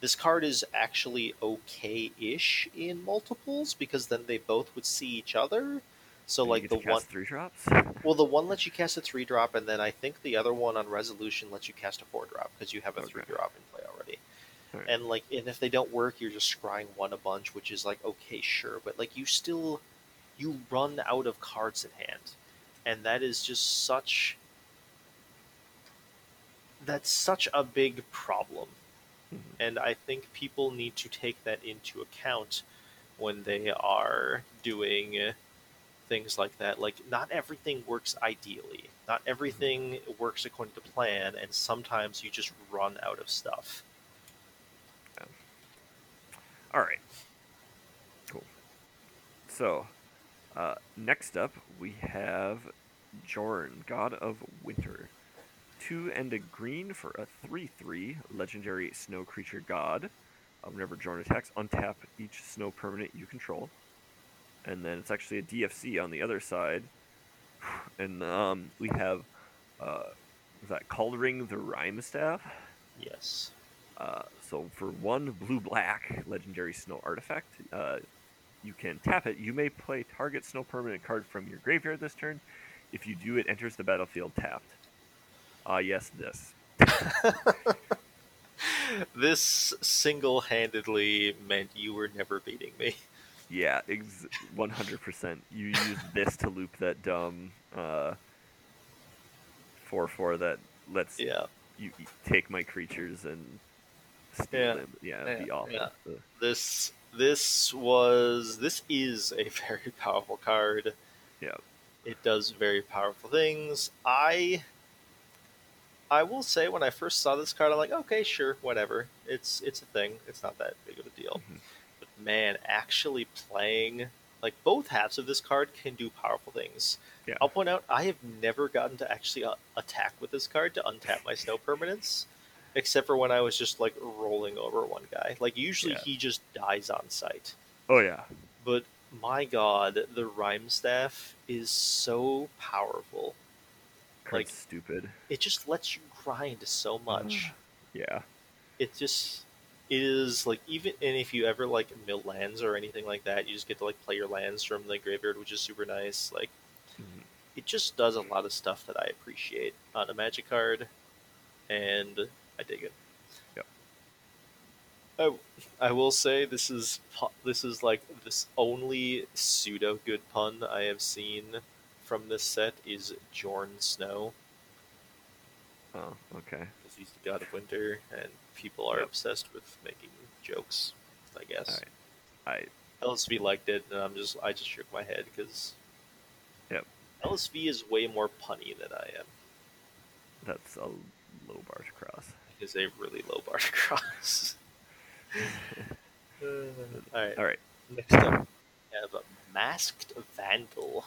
this card is actually okay ish in multiples because then they both would see each other. So And like the one three drops. well, the one lets you cast a three drop, and then I think the other one on resolution lets you cast a four drop because you have a Okay. three drop in play already. Alright. And like, and if they don't work, you're just scrying one a bunch, which is like okay, sure, but like you still you run out of cards in hand, and that is just such that's such a big problem. Mhm. And I think people need to take that into account when they are doing things like that. Like, not everything works ideally. Not everything works according to plan, and sometimes you just run out of stuff. All right. Cool. So, uh, next up we have Jorn, God of Winter. Two and a green for a 3 3 legendary snow creature god. Uh, whenever Jorn attacks, untap each snow permanent you control. And then it's actually a DFC on the other side. And um, we have uh, is that Kaldring the Rimestaff. Yes. Uh, so for one blue black legendary snow artifact, uh, you can tap it. You may play target snow permanent card from your graveyard this turn. If you do, it enters the battlefield tapped. Ah, yes, this. This single handedly meant you were never beating me. Yeah, ex- 100%. You use this to loop that dumb uh, 4 4 that lets Yeah. you take my creatures and steal Yeah. them. Yeah, Yeah, be awful. yeah. Uh, This this was this is a very powerful card. Yeah. It does very powerful things. I I will say when I first saw this card, I'm like, okay, sure, whatever. It's it's a thing. It's not that big of a deal. Mhm. But man, actually playing like both halves of this card can do powerful things. Yeah. I'll point out I have never gotten to actually uh, attack with this card to untap my snow permanents, except for when I was just like rolling over one guy. Like usually Yeah. he just dies on sight. Oh, yeah. But my god, the Rimestaff is so powerful. Card's Like- stupid. It just lets you grind so much. Yeah. it just is like even and if you ever like mill lands or anything like that, you just get to like play your lands from the graveyard, which is super nice. Like Mhm. it just does a lot of stuff that I appreciate on a magic card, and I dig it. Yep. I, I will say this is this is like this only pseudo good pun I have seen from this set is Jorn Snow Oh, okay. because he's the god of winter, and people are Yep. obsessed with making jokes. I guess Alright. I LSV liked it, and I'm just I just shook my head because Yep. LSV is way more punny than I am. that's a low bar to cross. Is a really low bar to cross. Uh, all right. All right. Next up, we have a masked vandal.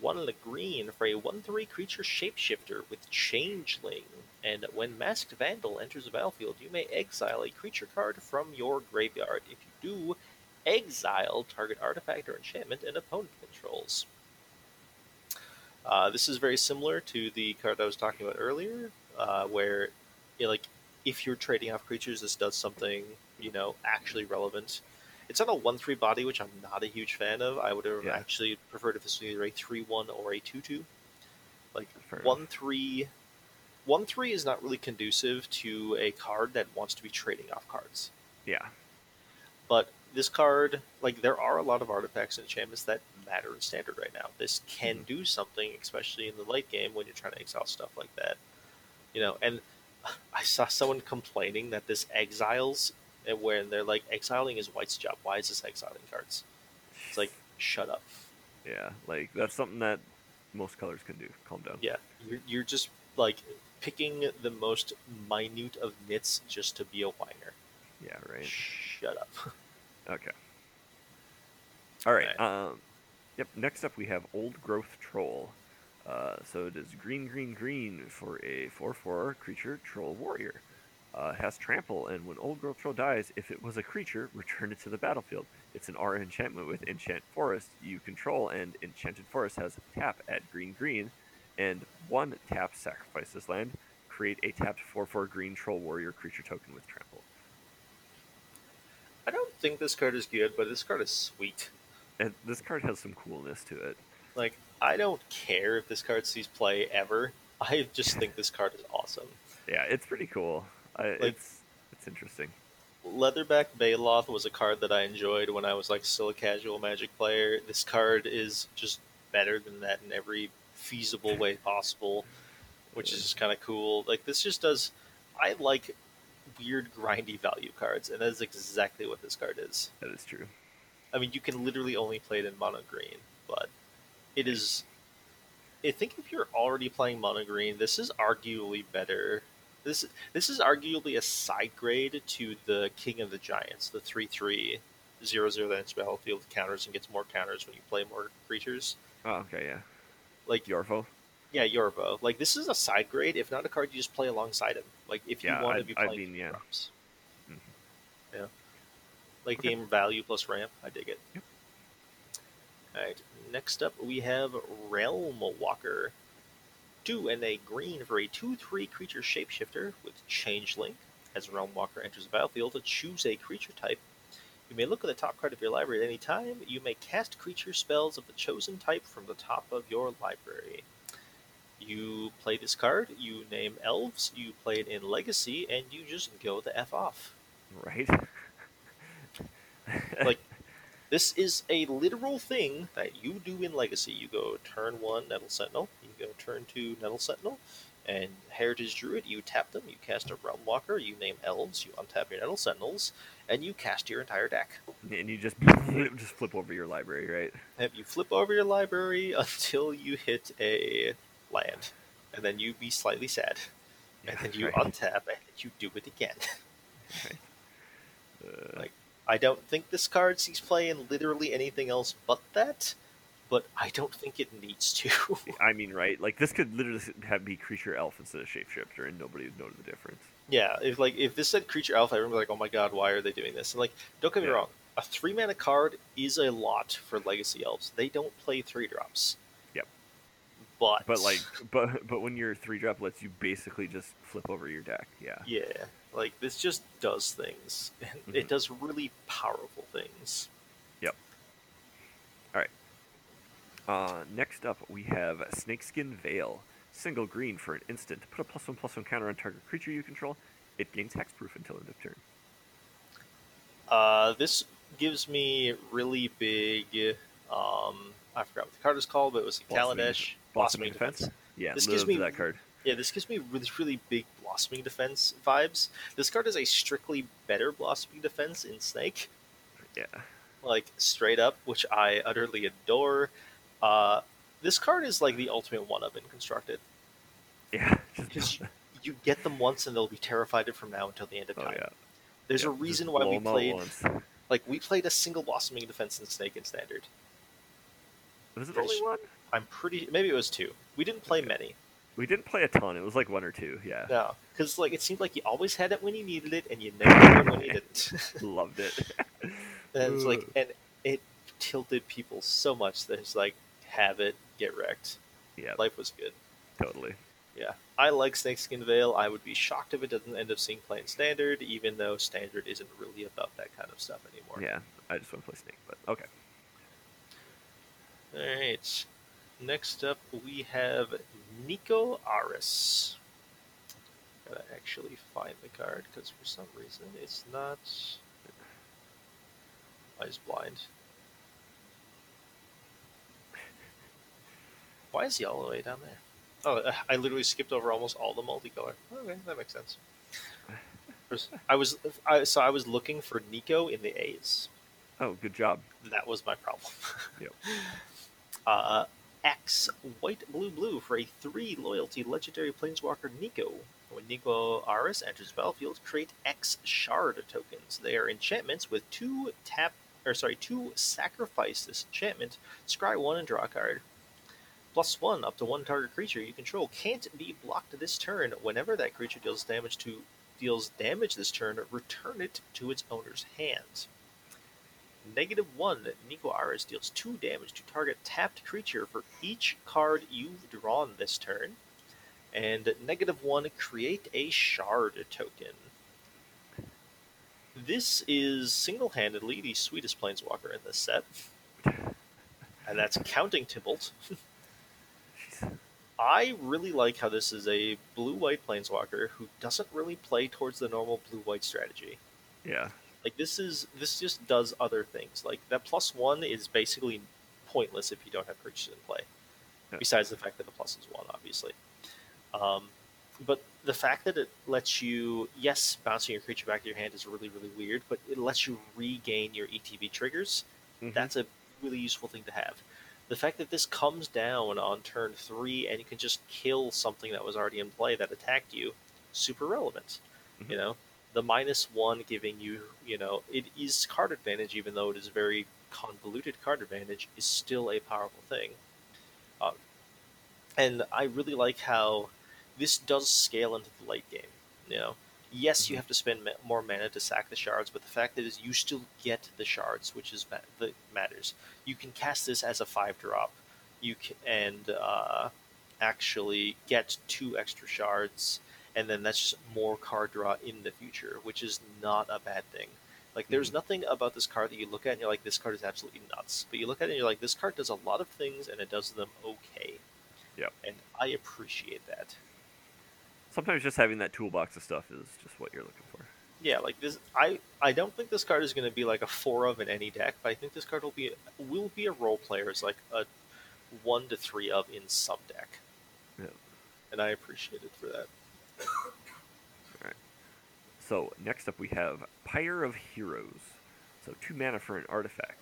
one and the green for a 1 3 creature shapeshifter with Changeling. And when Masked Vandal enters the battlefield, you may exile a creature card from your graveyard. If you do, exile target artifact or enchantment an opponent controls. Uh, this is very similar to the card I was talking about earlier, uh, where, you know, like, if you're trading off creatures, this does something, you know, actually relevant. It's on a 1 3 body, which I'm not a huge fan of. I would have Yeah. actually preferred if this was either a 3 1 or a 2 2. Like, Fair enough. 1 3. 1 3 is not really conducive to a card that wants to be trading off cards. Yeah. But this card, like, there are a lot of artifacts and enchantments that matter in standard right now. This can Mhm. do something, especially in the late game when you're trying to exile stuff like that. You know, and I saw someone complaining that this exiles, and when they're like, exiling is White's job. Why is this exiling cards? It's like, shut up. Yeah, like that's something that most colors can do. Calm down. Yeah, you're, you're just like picking the most minute of nits just to be a whiner. Yeah, right. Shut up. Okay. All right. Right. Um, yep. Next up, we have Old Growth Troll. Uh, so it is green, green, green for a 4-4 creature troll warrior. Uh, has trample, and when Old Growth Troll dies, if it was a creature, return it to the battlefield. It's an R enchantment with Enchant Forest you control, and Enchanted Forest has tap at green, green, and one tap sacrifice this land. Create a tapped 4-4 green troll warrior creature token with trample. I don't think this card is good, but this card is sweet. And this card has some coolness to it. Like, I don't care if this card sees play ever. I just think this card is awesome. Yeah, it's pretty cool. I, it's it's interesting. Leatherback Baloth was a card that I enjoyed when I was like still a casual Magic player. This card is just better than that in every feasible way possible, which is just kind of cool. Like this just does. I like weird grindy value cards, and that is exactly what this card is. That is true. I mean, you can literally only play it in mono green, but it is. I think if you're already playing mono green, this is arguably better. This this is arguably a side grade to the King of the Giants, the three three zero zero that enters battlefield counters and gets more counters when you play more creatures. Oh, okay, yeah. Like Yorvo. yeah, Yorvo. Like this is a side grade, if not a card you just play alongside him. Like if you want to be I playing mean, yeah. drops. Mhm. Yeah. Late Okay. game value plus ramp. I dig it. Yep. Alright, next up we have Realm Walker. Two and a green for a 2 3 creature shapeshifter with Changeling. As Realm Walker enters the battlefield, to choose a creature type. You may look at the top card of your library at any time. You may cast creature spells of the chosen type from the top of your library. You play this card, you name elves, you play it in Legacy, and you just go the F off. Right. Like, This is a literal thing that you do in Legacy. You go turn one Nettle Sentinel, you go turn two Nettle Sentinel, and Heritage Druid, you tap them, you cast a Realm Walker, you name elves, you untap your Nettle Sentinels, and you cast your entire deck. and you just just flip over your library, right? And you flip over your library until you hit a land, and then you be slightly sad, and then you right. untap and you do it again. Uh, Like, I don't think this card sees play in literally anything else but that, but I don't think it needs to. I mean, right? Like this could literally have be creature elf instead of shapeshifter, and nobody would know the difference. yeah, if like if this said creature elf, would be like, "Oh my god, why are they doing this?" And like, don't get me Yeah. wrong, a three mana card is a lot for legacy elves. They don't play three drops. Yep. But But like, but but when your three drop lets you basically just flip over your deck, yeah. yeah, like this just does things. And It does really powerful things. Yep. All right. Uh, next up, we have Snakeskin Veil. Single green for an instant. Put a plus one plus one counter on target creature you control. It gains hexproof until end of turn. Uh, this gives me really big. Um, I forgot what the card is called, but it was Blossoming- Kaladesh Blossoming Defense? Yeah, This gives me- that card. Yeah, this gives me really, really big blossoming defense vibes. This card is a strictly better blossoming defense in Snake, Yeah. like straight up, which I utterly adore. Uh, this card is like the ultimate one up in constructed Yeah. because you, you get them once and they'll be terrified from now until the end of time. oh time. yeah. There's Yeah, a reason why we played once. like we played a single blossoming defense in Snake in Standard. Was it only one? I'm pretty. Maybe it was two. We didn't play Okay. many. We didn't play a ton. It was like one or two. Yeah, No, because like it seemed like you always had it when you needed it, and you never had it when you didn't. loved it. and it's like, and it tilted people so much that it's like, have it, get wrecked. yeah, Life was good. totally. Yeah, I like Snakeskin Veil. I would be shocked if it doesn't end up seeing playing standard, even though standard isn't really about that kind of stuff anymore. Yeah, I just want to play Snake, but okay. All right. Next up, we have Niko Aris. Gotta actually find the card because for some reason it's not. Eyes blind. Why is he all the way down there? Oh, uh, I literally skipped over almost all the multicolor. Okay, that makes sense. I was, I, so I was looking for Niko in the A's. Oh, good job. That was my problem. Yep. Uh, X white blue blue for a three loyalty legendary planeswalker Niko. When Niko Aris enters the battlefield, create X shard tokens. They are enchantments with two tap or sorry, two sacrifice this enchantment, scry one and draw a card. Plus one up to one target creature you control can't be blocked this turn. Whenever that creature deals damage to deals damage this turn, return it to its owner's hand. Negative one, Niko Aris deals two damage to target tapped creature for each card you've drawn this turn. And negative one, create a shard token. This is single handedly the sweetest planeswalker in this set. And that's counting Tibalt. I really like how this is a blue white planeswalker who doesn't really play towards the normal blue white strategy. Yeah, Like this is this just does other things. Like that plus one is basically pointless if you don't have creatures in play. Yeah. Besides the fact that the plus is one, obviously. Um, but the fact that it lets you, yes, bouncing your creature back to your hand is really really weird, but it lets you regain your ETB triggers. Mhm. That's a really useful thing to have. The fact that this comes down on turn three and you can just kill something that was already in play that attacked you, super relevant. Mhm. You know, the minus one giving you, you know, it is card advantage, even though it is very convoluted card advantage, is still a powerful thing. Um, and I really like how this does scale into the late game. You know, yes, you Mhm. have to spend ma- more mana to sack the shards, but the fact that is you still get the shards, which is ma- that matters. You can cast this as a five drop. You can and uh, actually get two extra shards and then that's just more card draw in the future, which is not a bad thing. Like, there's Mhm. nothing about this card that you look at and you're like, this card is absolutely nuts. But you look at it and you're like, this card does a lot of things and it does them okay. Yep. And I appreciate that. sometimes just having that toolbox of stuff is just what you're looking for. Yeah, like this, I I don't think this card is going to be like a four of in any deck, but I think this card will be will be a role player as like a one to three of in some deck. Yeah. And I appreciate it for that. So next up we have Pyre of Heroes. So two mana for an artifact.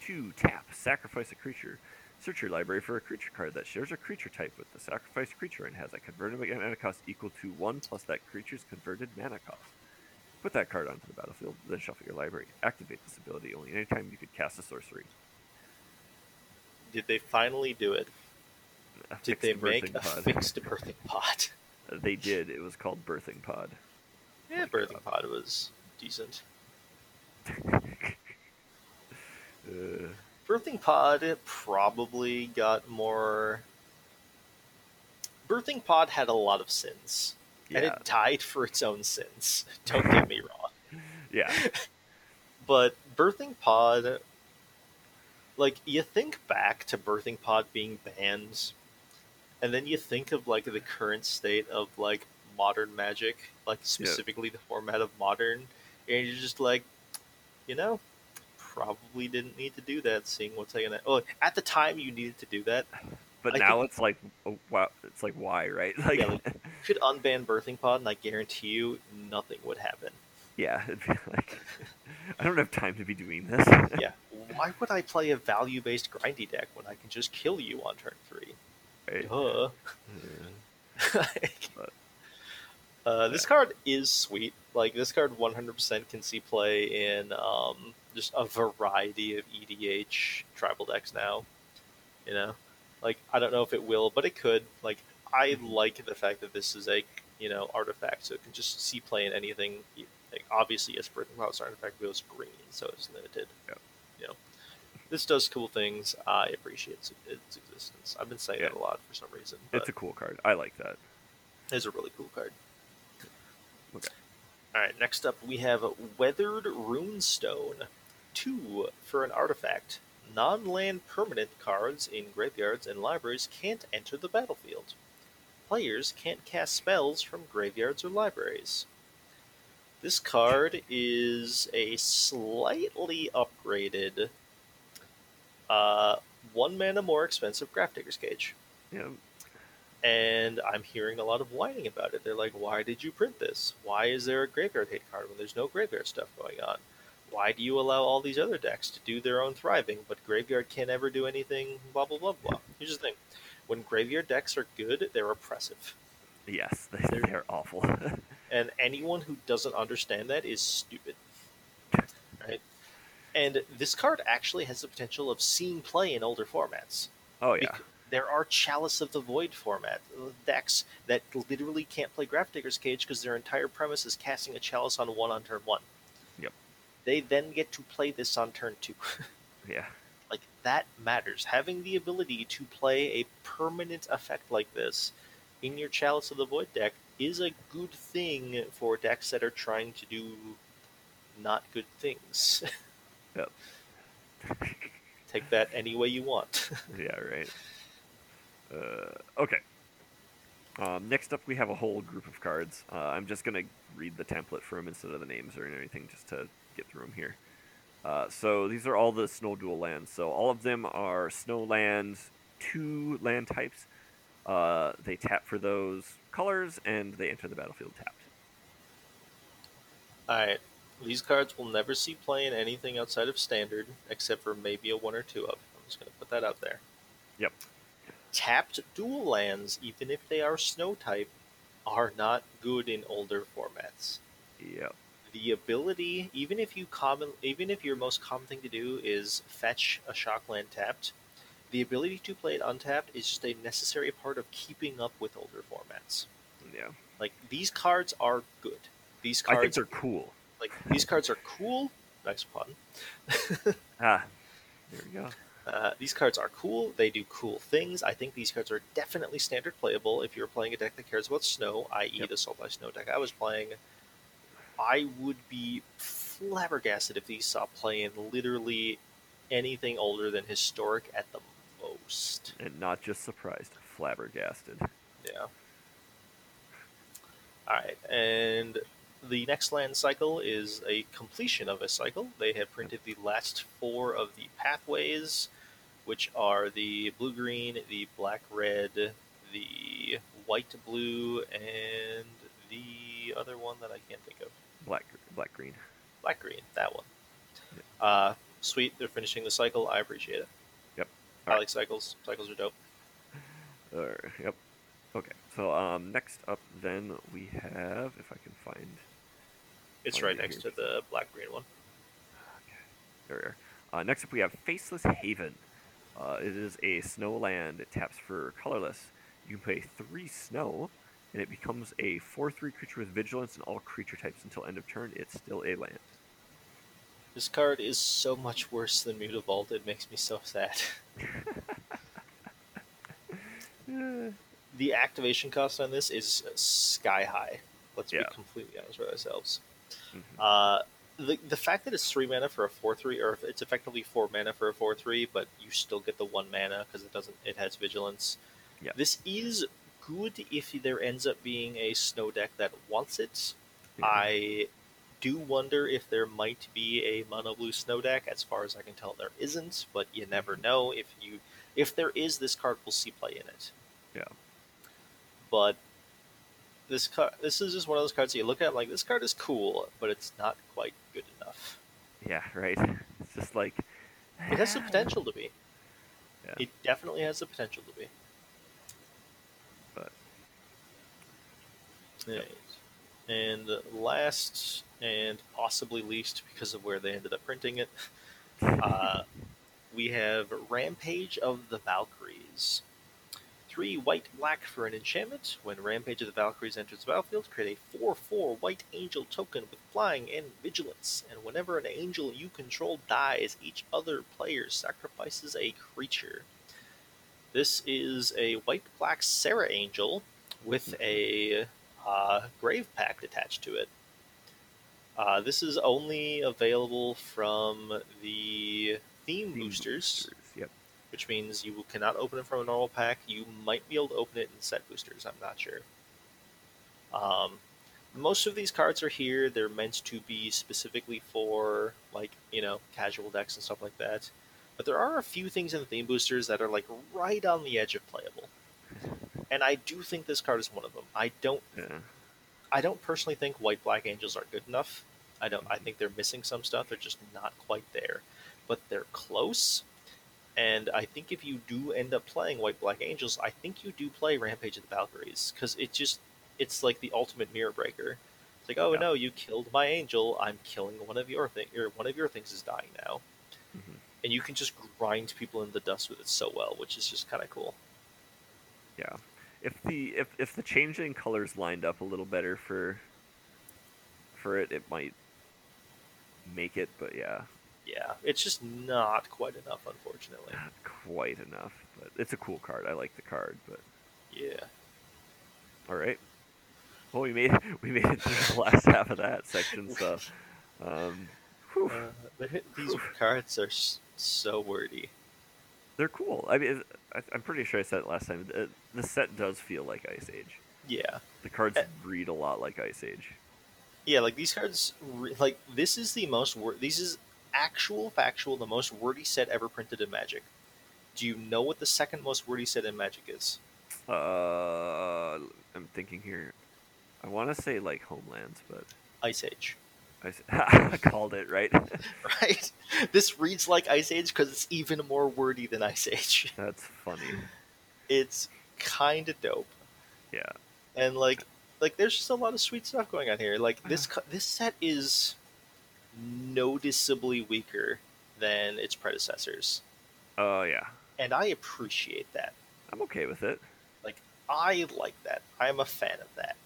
Two tap, sacrifice a creature. Search your library for a creature card that shares a creature type with the sacrificed creature and has a converted mana cost equal to one plus that creature's converted mana cost. Put that card onto the battlefield, then shuffle your library. Activate this ability only anytime you could cast a sorcery. Did they finally do it? Did they make a fixed birthing pod? They did. It was called Birthing Pod. Yeah, My birthing God. pod was decent. Uh, Birthing pod probably got more. Birthing pod had a lot of sins, and it died for its own sins. Don't get me wrong. yeah, But Birthing Pod, like you think back to Birthing Pod being banned, and then you think of like the current state of like modern magic, like specifically the format of modern, and you're just like, you know, probably didn't need to do that. Seeing what's gonna. Oh, at the time you needed to do that. but I now it's like, oh, wow, it's like why, right? Like, Yeah, like- You could unban Birthing Pod, and I guarantee you nothing would happen. yeah, it'd be like, I don't have time to be doing this. Yeah. Why would I play a value-based grindy deck when I can just kill you on turn three? Duh. Uh, Like, uh, this card is sweet. Like this card, 100% can see play in um, just a variety of EDH tribal decks now. You know, like I don't know if it will, but it could. Like I like the fact that this is a you know artifact, so it can just see play in anything. Like obviously, yes, Breaking House artifact goes green, so it's limited. Yeah. You know, this does cool things. I appreciate its, its existence. I've been saying Yeah. that a lot for some reason. It's a cool card. I like that. it's a really cool card. Okay. All right, next up we have Weathered Runestone. Two for an artifact. Non land permanent cards in graveyards and libraries can't enter the battlefield. Players can't cast spells from graveyards or libraries. This card is a slightly upgraded, uh, one mana more expensive Grafdigger's Cage Yeah. and I'm hearing a lot of whining about it. They're like, "Why did you print this? Why is there a graveyard hate card when there's no graveyard stuff going on? Why do you allow all these other decks to do their own thriving, but graveyard can't ever do anything?" Blah blah blah blah. Here's the thing: when graveyard decks are good, they're oppressive, Yes, they, They're- they're awful. and anyone who doesn't understand that is stupid. And this card actually has the potential of seeing play in older formats. oh yeah. Bec- there are Chalice of the Void format uh, decks that literally can't play Grafdigger's Cage because their entire premise is casting a Chalice on one on turn one. Yep. They then get to play this on turn two. Yeah. like that matters. Having the ability to play a permanent effect like this in your Chalice of the Void deck is a good thing for decks that are trying to do not good things. Yep. Take that any way you want. yeah, right. Uh, okay. Um, next up, we have a whole group of cards. Uh, I'm just going to read the template for them instead of the names or anything just to get through them here. Uh, so these are all the snow dual lands. So all of them are snow lands, two land types. Uh, they tap for those colors and they enter the battlefield tapped. Alright. These cards will never see play in anything outside of standard, except for maybe a one or two of. I'm just going to put that out there. Yep. Tapped dual lands, even if they are snow type, are not good in older formats. Yep. The ability, even if you common, even if your most common thing to do is fetch a shock land tapped, the ability to play it untapped is just a necessary part of keeping up with older formats. Yeah. Like these cards are good. These cards I think they're cool. Like these cards are cool. Nice pun. Ah, there we go. Uh, these cards are cool. They do cool things. I think these cards are definitely standard playable if you're playing a deck that cares about snow, i.e., Yep. the Sultai Snow deck I was playing. I would be flabbergasted if these saw play in literally anything older than historic at the most. And not just surprised, flabbergasted. Yeah. Alright, and the next land cycle is a completion of a cycle. They have printed the last four of the pathways, which are the blue green, the black red, the white blue, and the other one that I can't think of. Black, black, green. Black green, that one. Uh, sweet, they're finishing the cycle. I appreciate it. Yep. I Alright. like cycles. Cycles are dope. Uh, yep. Okay. So um, next up, then we have, if I can find, It's right yeah, next to the black green one. there we are. Uh, next up, we have Faceless Haven. Uh, it is a snow land. It taps for colorless. You can pay three snow, and it becomes a four-three creature with vigilance and all creature types until end of turn. It's still a land. This card is so much worse than Mutavault. It makes me so sad. The activation cost on this is sky high. Let's Yeah. be completely honest with ourselves. Mhm. Uh, the the fact that it's three mana for a four three, or it's effectively four mana for a four three, but you still get the one mana because it doesn't it has vigilance. Yeah. This is good if there ends up being a snow deck that wants it. Yeah. I do wonder if there might be a mono blue snow deck. As far as I can tell, there isn't, but you never know. If you if there is, this card will see play in it. Yeah. But this card, this is just one of those cards that you look at like this card is cool, but it's not quite good enough. Yeah, right. It's just like It has the potential to be. Yeah. It definitely has the potential to be. But Right. And last and possibly least because of where they ended up printing it, uh, we have Rampage of the Valkyries. Three white black for an enchantment. When Rampage of the Valkyries enters the battlefield, create a 4 4 white angel token with flying and vigilance. And whenever an angel you control dies, each other player sacrifices a creature. This is a white black Serra Angel with a uh, Grave Pact attached to it. Uh, this is only available from the theme, Theme boosters, Yep. Which means you cannot open it from a normal pack. You might be able to open it in set boosters. I'm not sure. Um, most of these cards are here. They're meant to be specifically for like you know casual decks and stuff like that. But there are a few things in the theme boosters that are like right on the edge of playable, and I do think this card is one of them. I don't Yeah. I don't personally think white black angels are good enough. I don't. I think they're missing some stuff. They're just not quite there, but they're close. And I think if you do end up playing white black angels, I think you do play Rampage of the Valkyries because it just it's like the ultimate mirror breaker. It's like, oh Yeah. no, you killed my angel. I'm killing one of your thing. Or one of your things is dying now, Mhm. and you can just grind people in the dust with it so well, which is just kind of cool. Yeah. If the if if the changing colors lined up a little better for for it, it might make it, but yeah, Yeah, it's just not quite enough, unfortunately. not quite enough. But it's a cool card. I like the card, but Yeah. all right. Well, we made we made it through the last half of that section, so um, Uh, the- these cards are so wordy. they're cool. I mean, I'm pretty sure I said it last time. The, the set does feel like Ice Age. Yeah, The cards Eh. read a lot like Ice Age. yeah. Like these cards, like this is the most wor- This is actual, factual, the most wordy set ever printed in Magic. Do you know what the second most wordy set in Magic is? Uh, I'm thinking here. I want to say like Homelands, but Ice Age, I called it right. right? This reads like Ice Age because it's even more wordy than Ice Age. That's funny. It's kind of dope. Yeah. and like like there's just a lot of sweet stuff going on here like this this set is noticeably weaker than its predecessors. Oh yeah. and i appreciate that. I'm okay with it. like i like that. I'm a fan of that.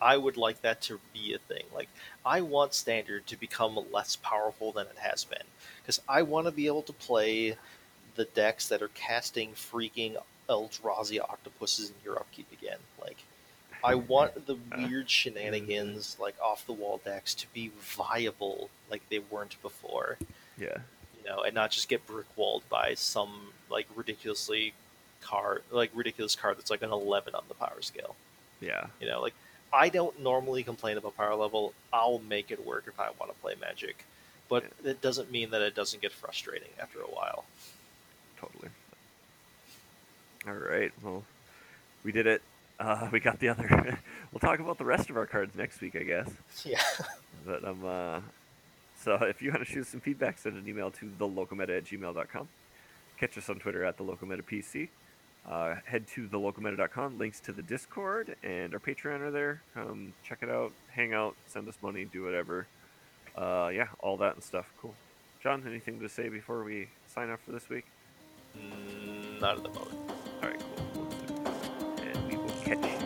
I would like that to be a thing. Like i want standard to become less powerful than it has been because i want to be able to play the decks that are casting freaking eldrazi octopuses in your upkeep again. Like I want the weird shenanigans, mm. like off the wall decks, to be viable like they weren't before, Yeah. you know, and not just get brick walled by some like ridiculously card, like ridiculous card that's like an eleven on the power scale. Yeah. You know, like I don't normally complain about power level. I'll make it work if I want to play Magic, but it doesn't mean that it doesn't get frustrating after a while. Totally. All right. Well, we did it. Uh, we got the other. we'll talk about the rest of our cards next week, I guess. Yeah. But um, uh, so if you want to shoot some feedback, send an email to thelocalmeta at gmail.com. Catch us on Twitter at thelocalmetapc. Uh, head to thelocalmeta.com. Links to the Discord and our Patreon are there. Come check it out, hang out, send us money, do whatever. Uh, yeah, all that and stuff. Cool. John, anything to say before we sign off for this week? Mm, not at the moment catch.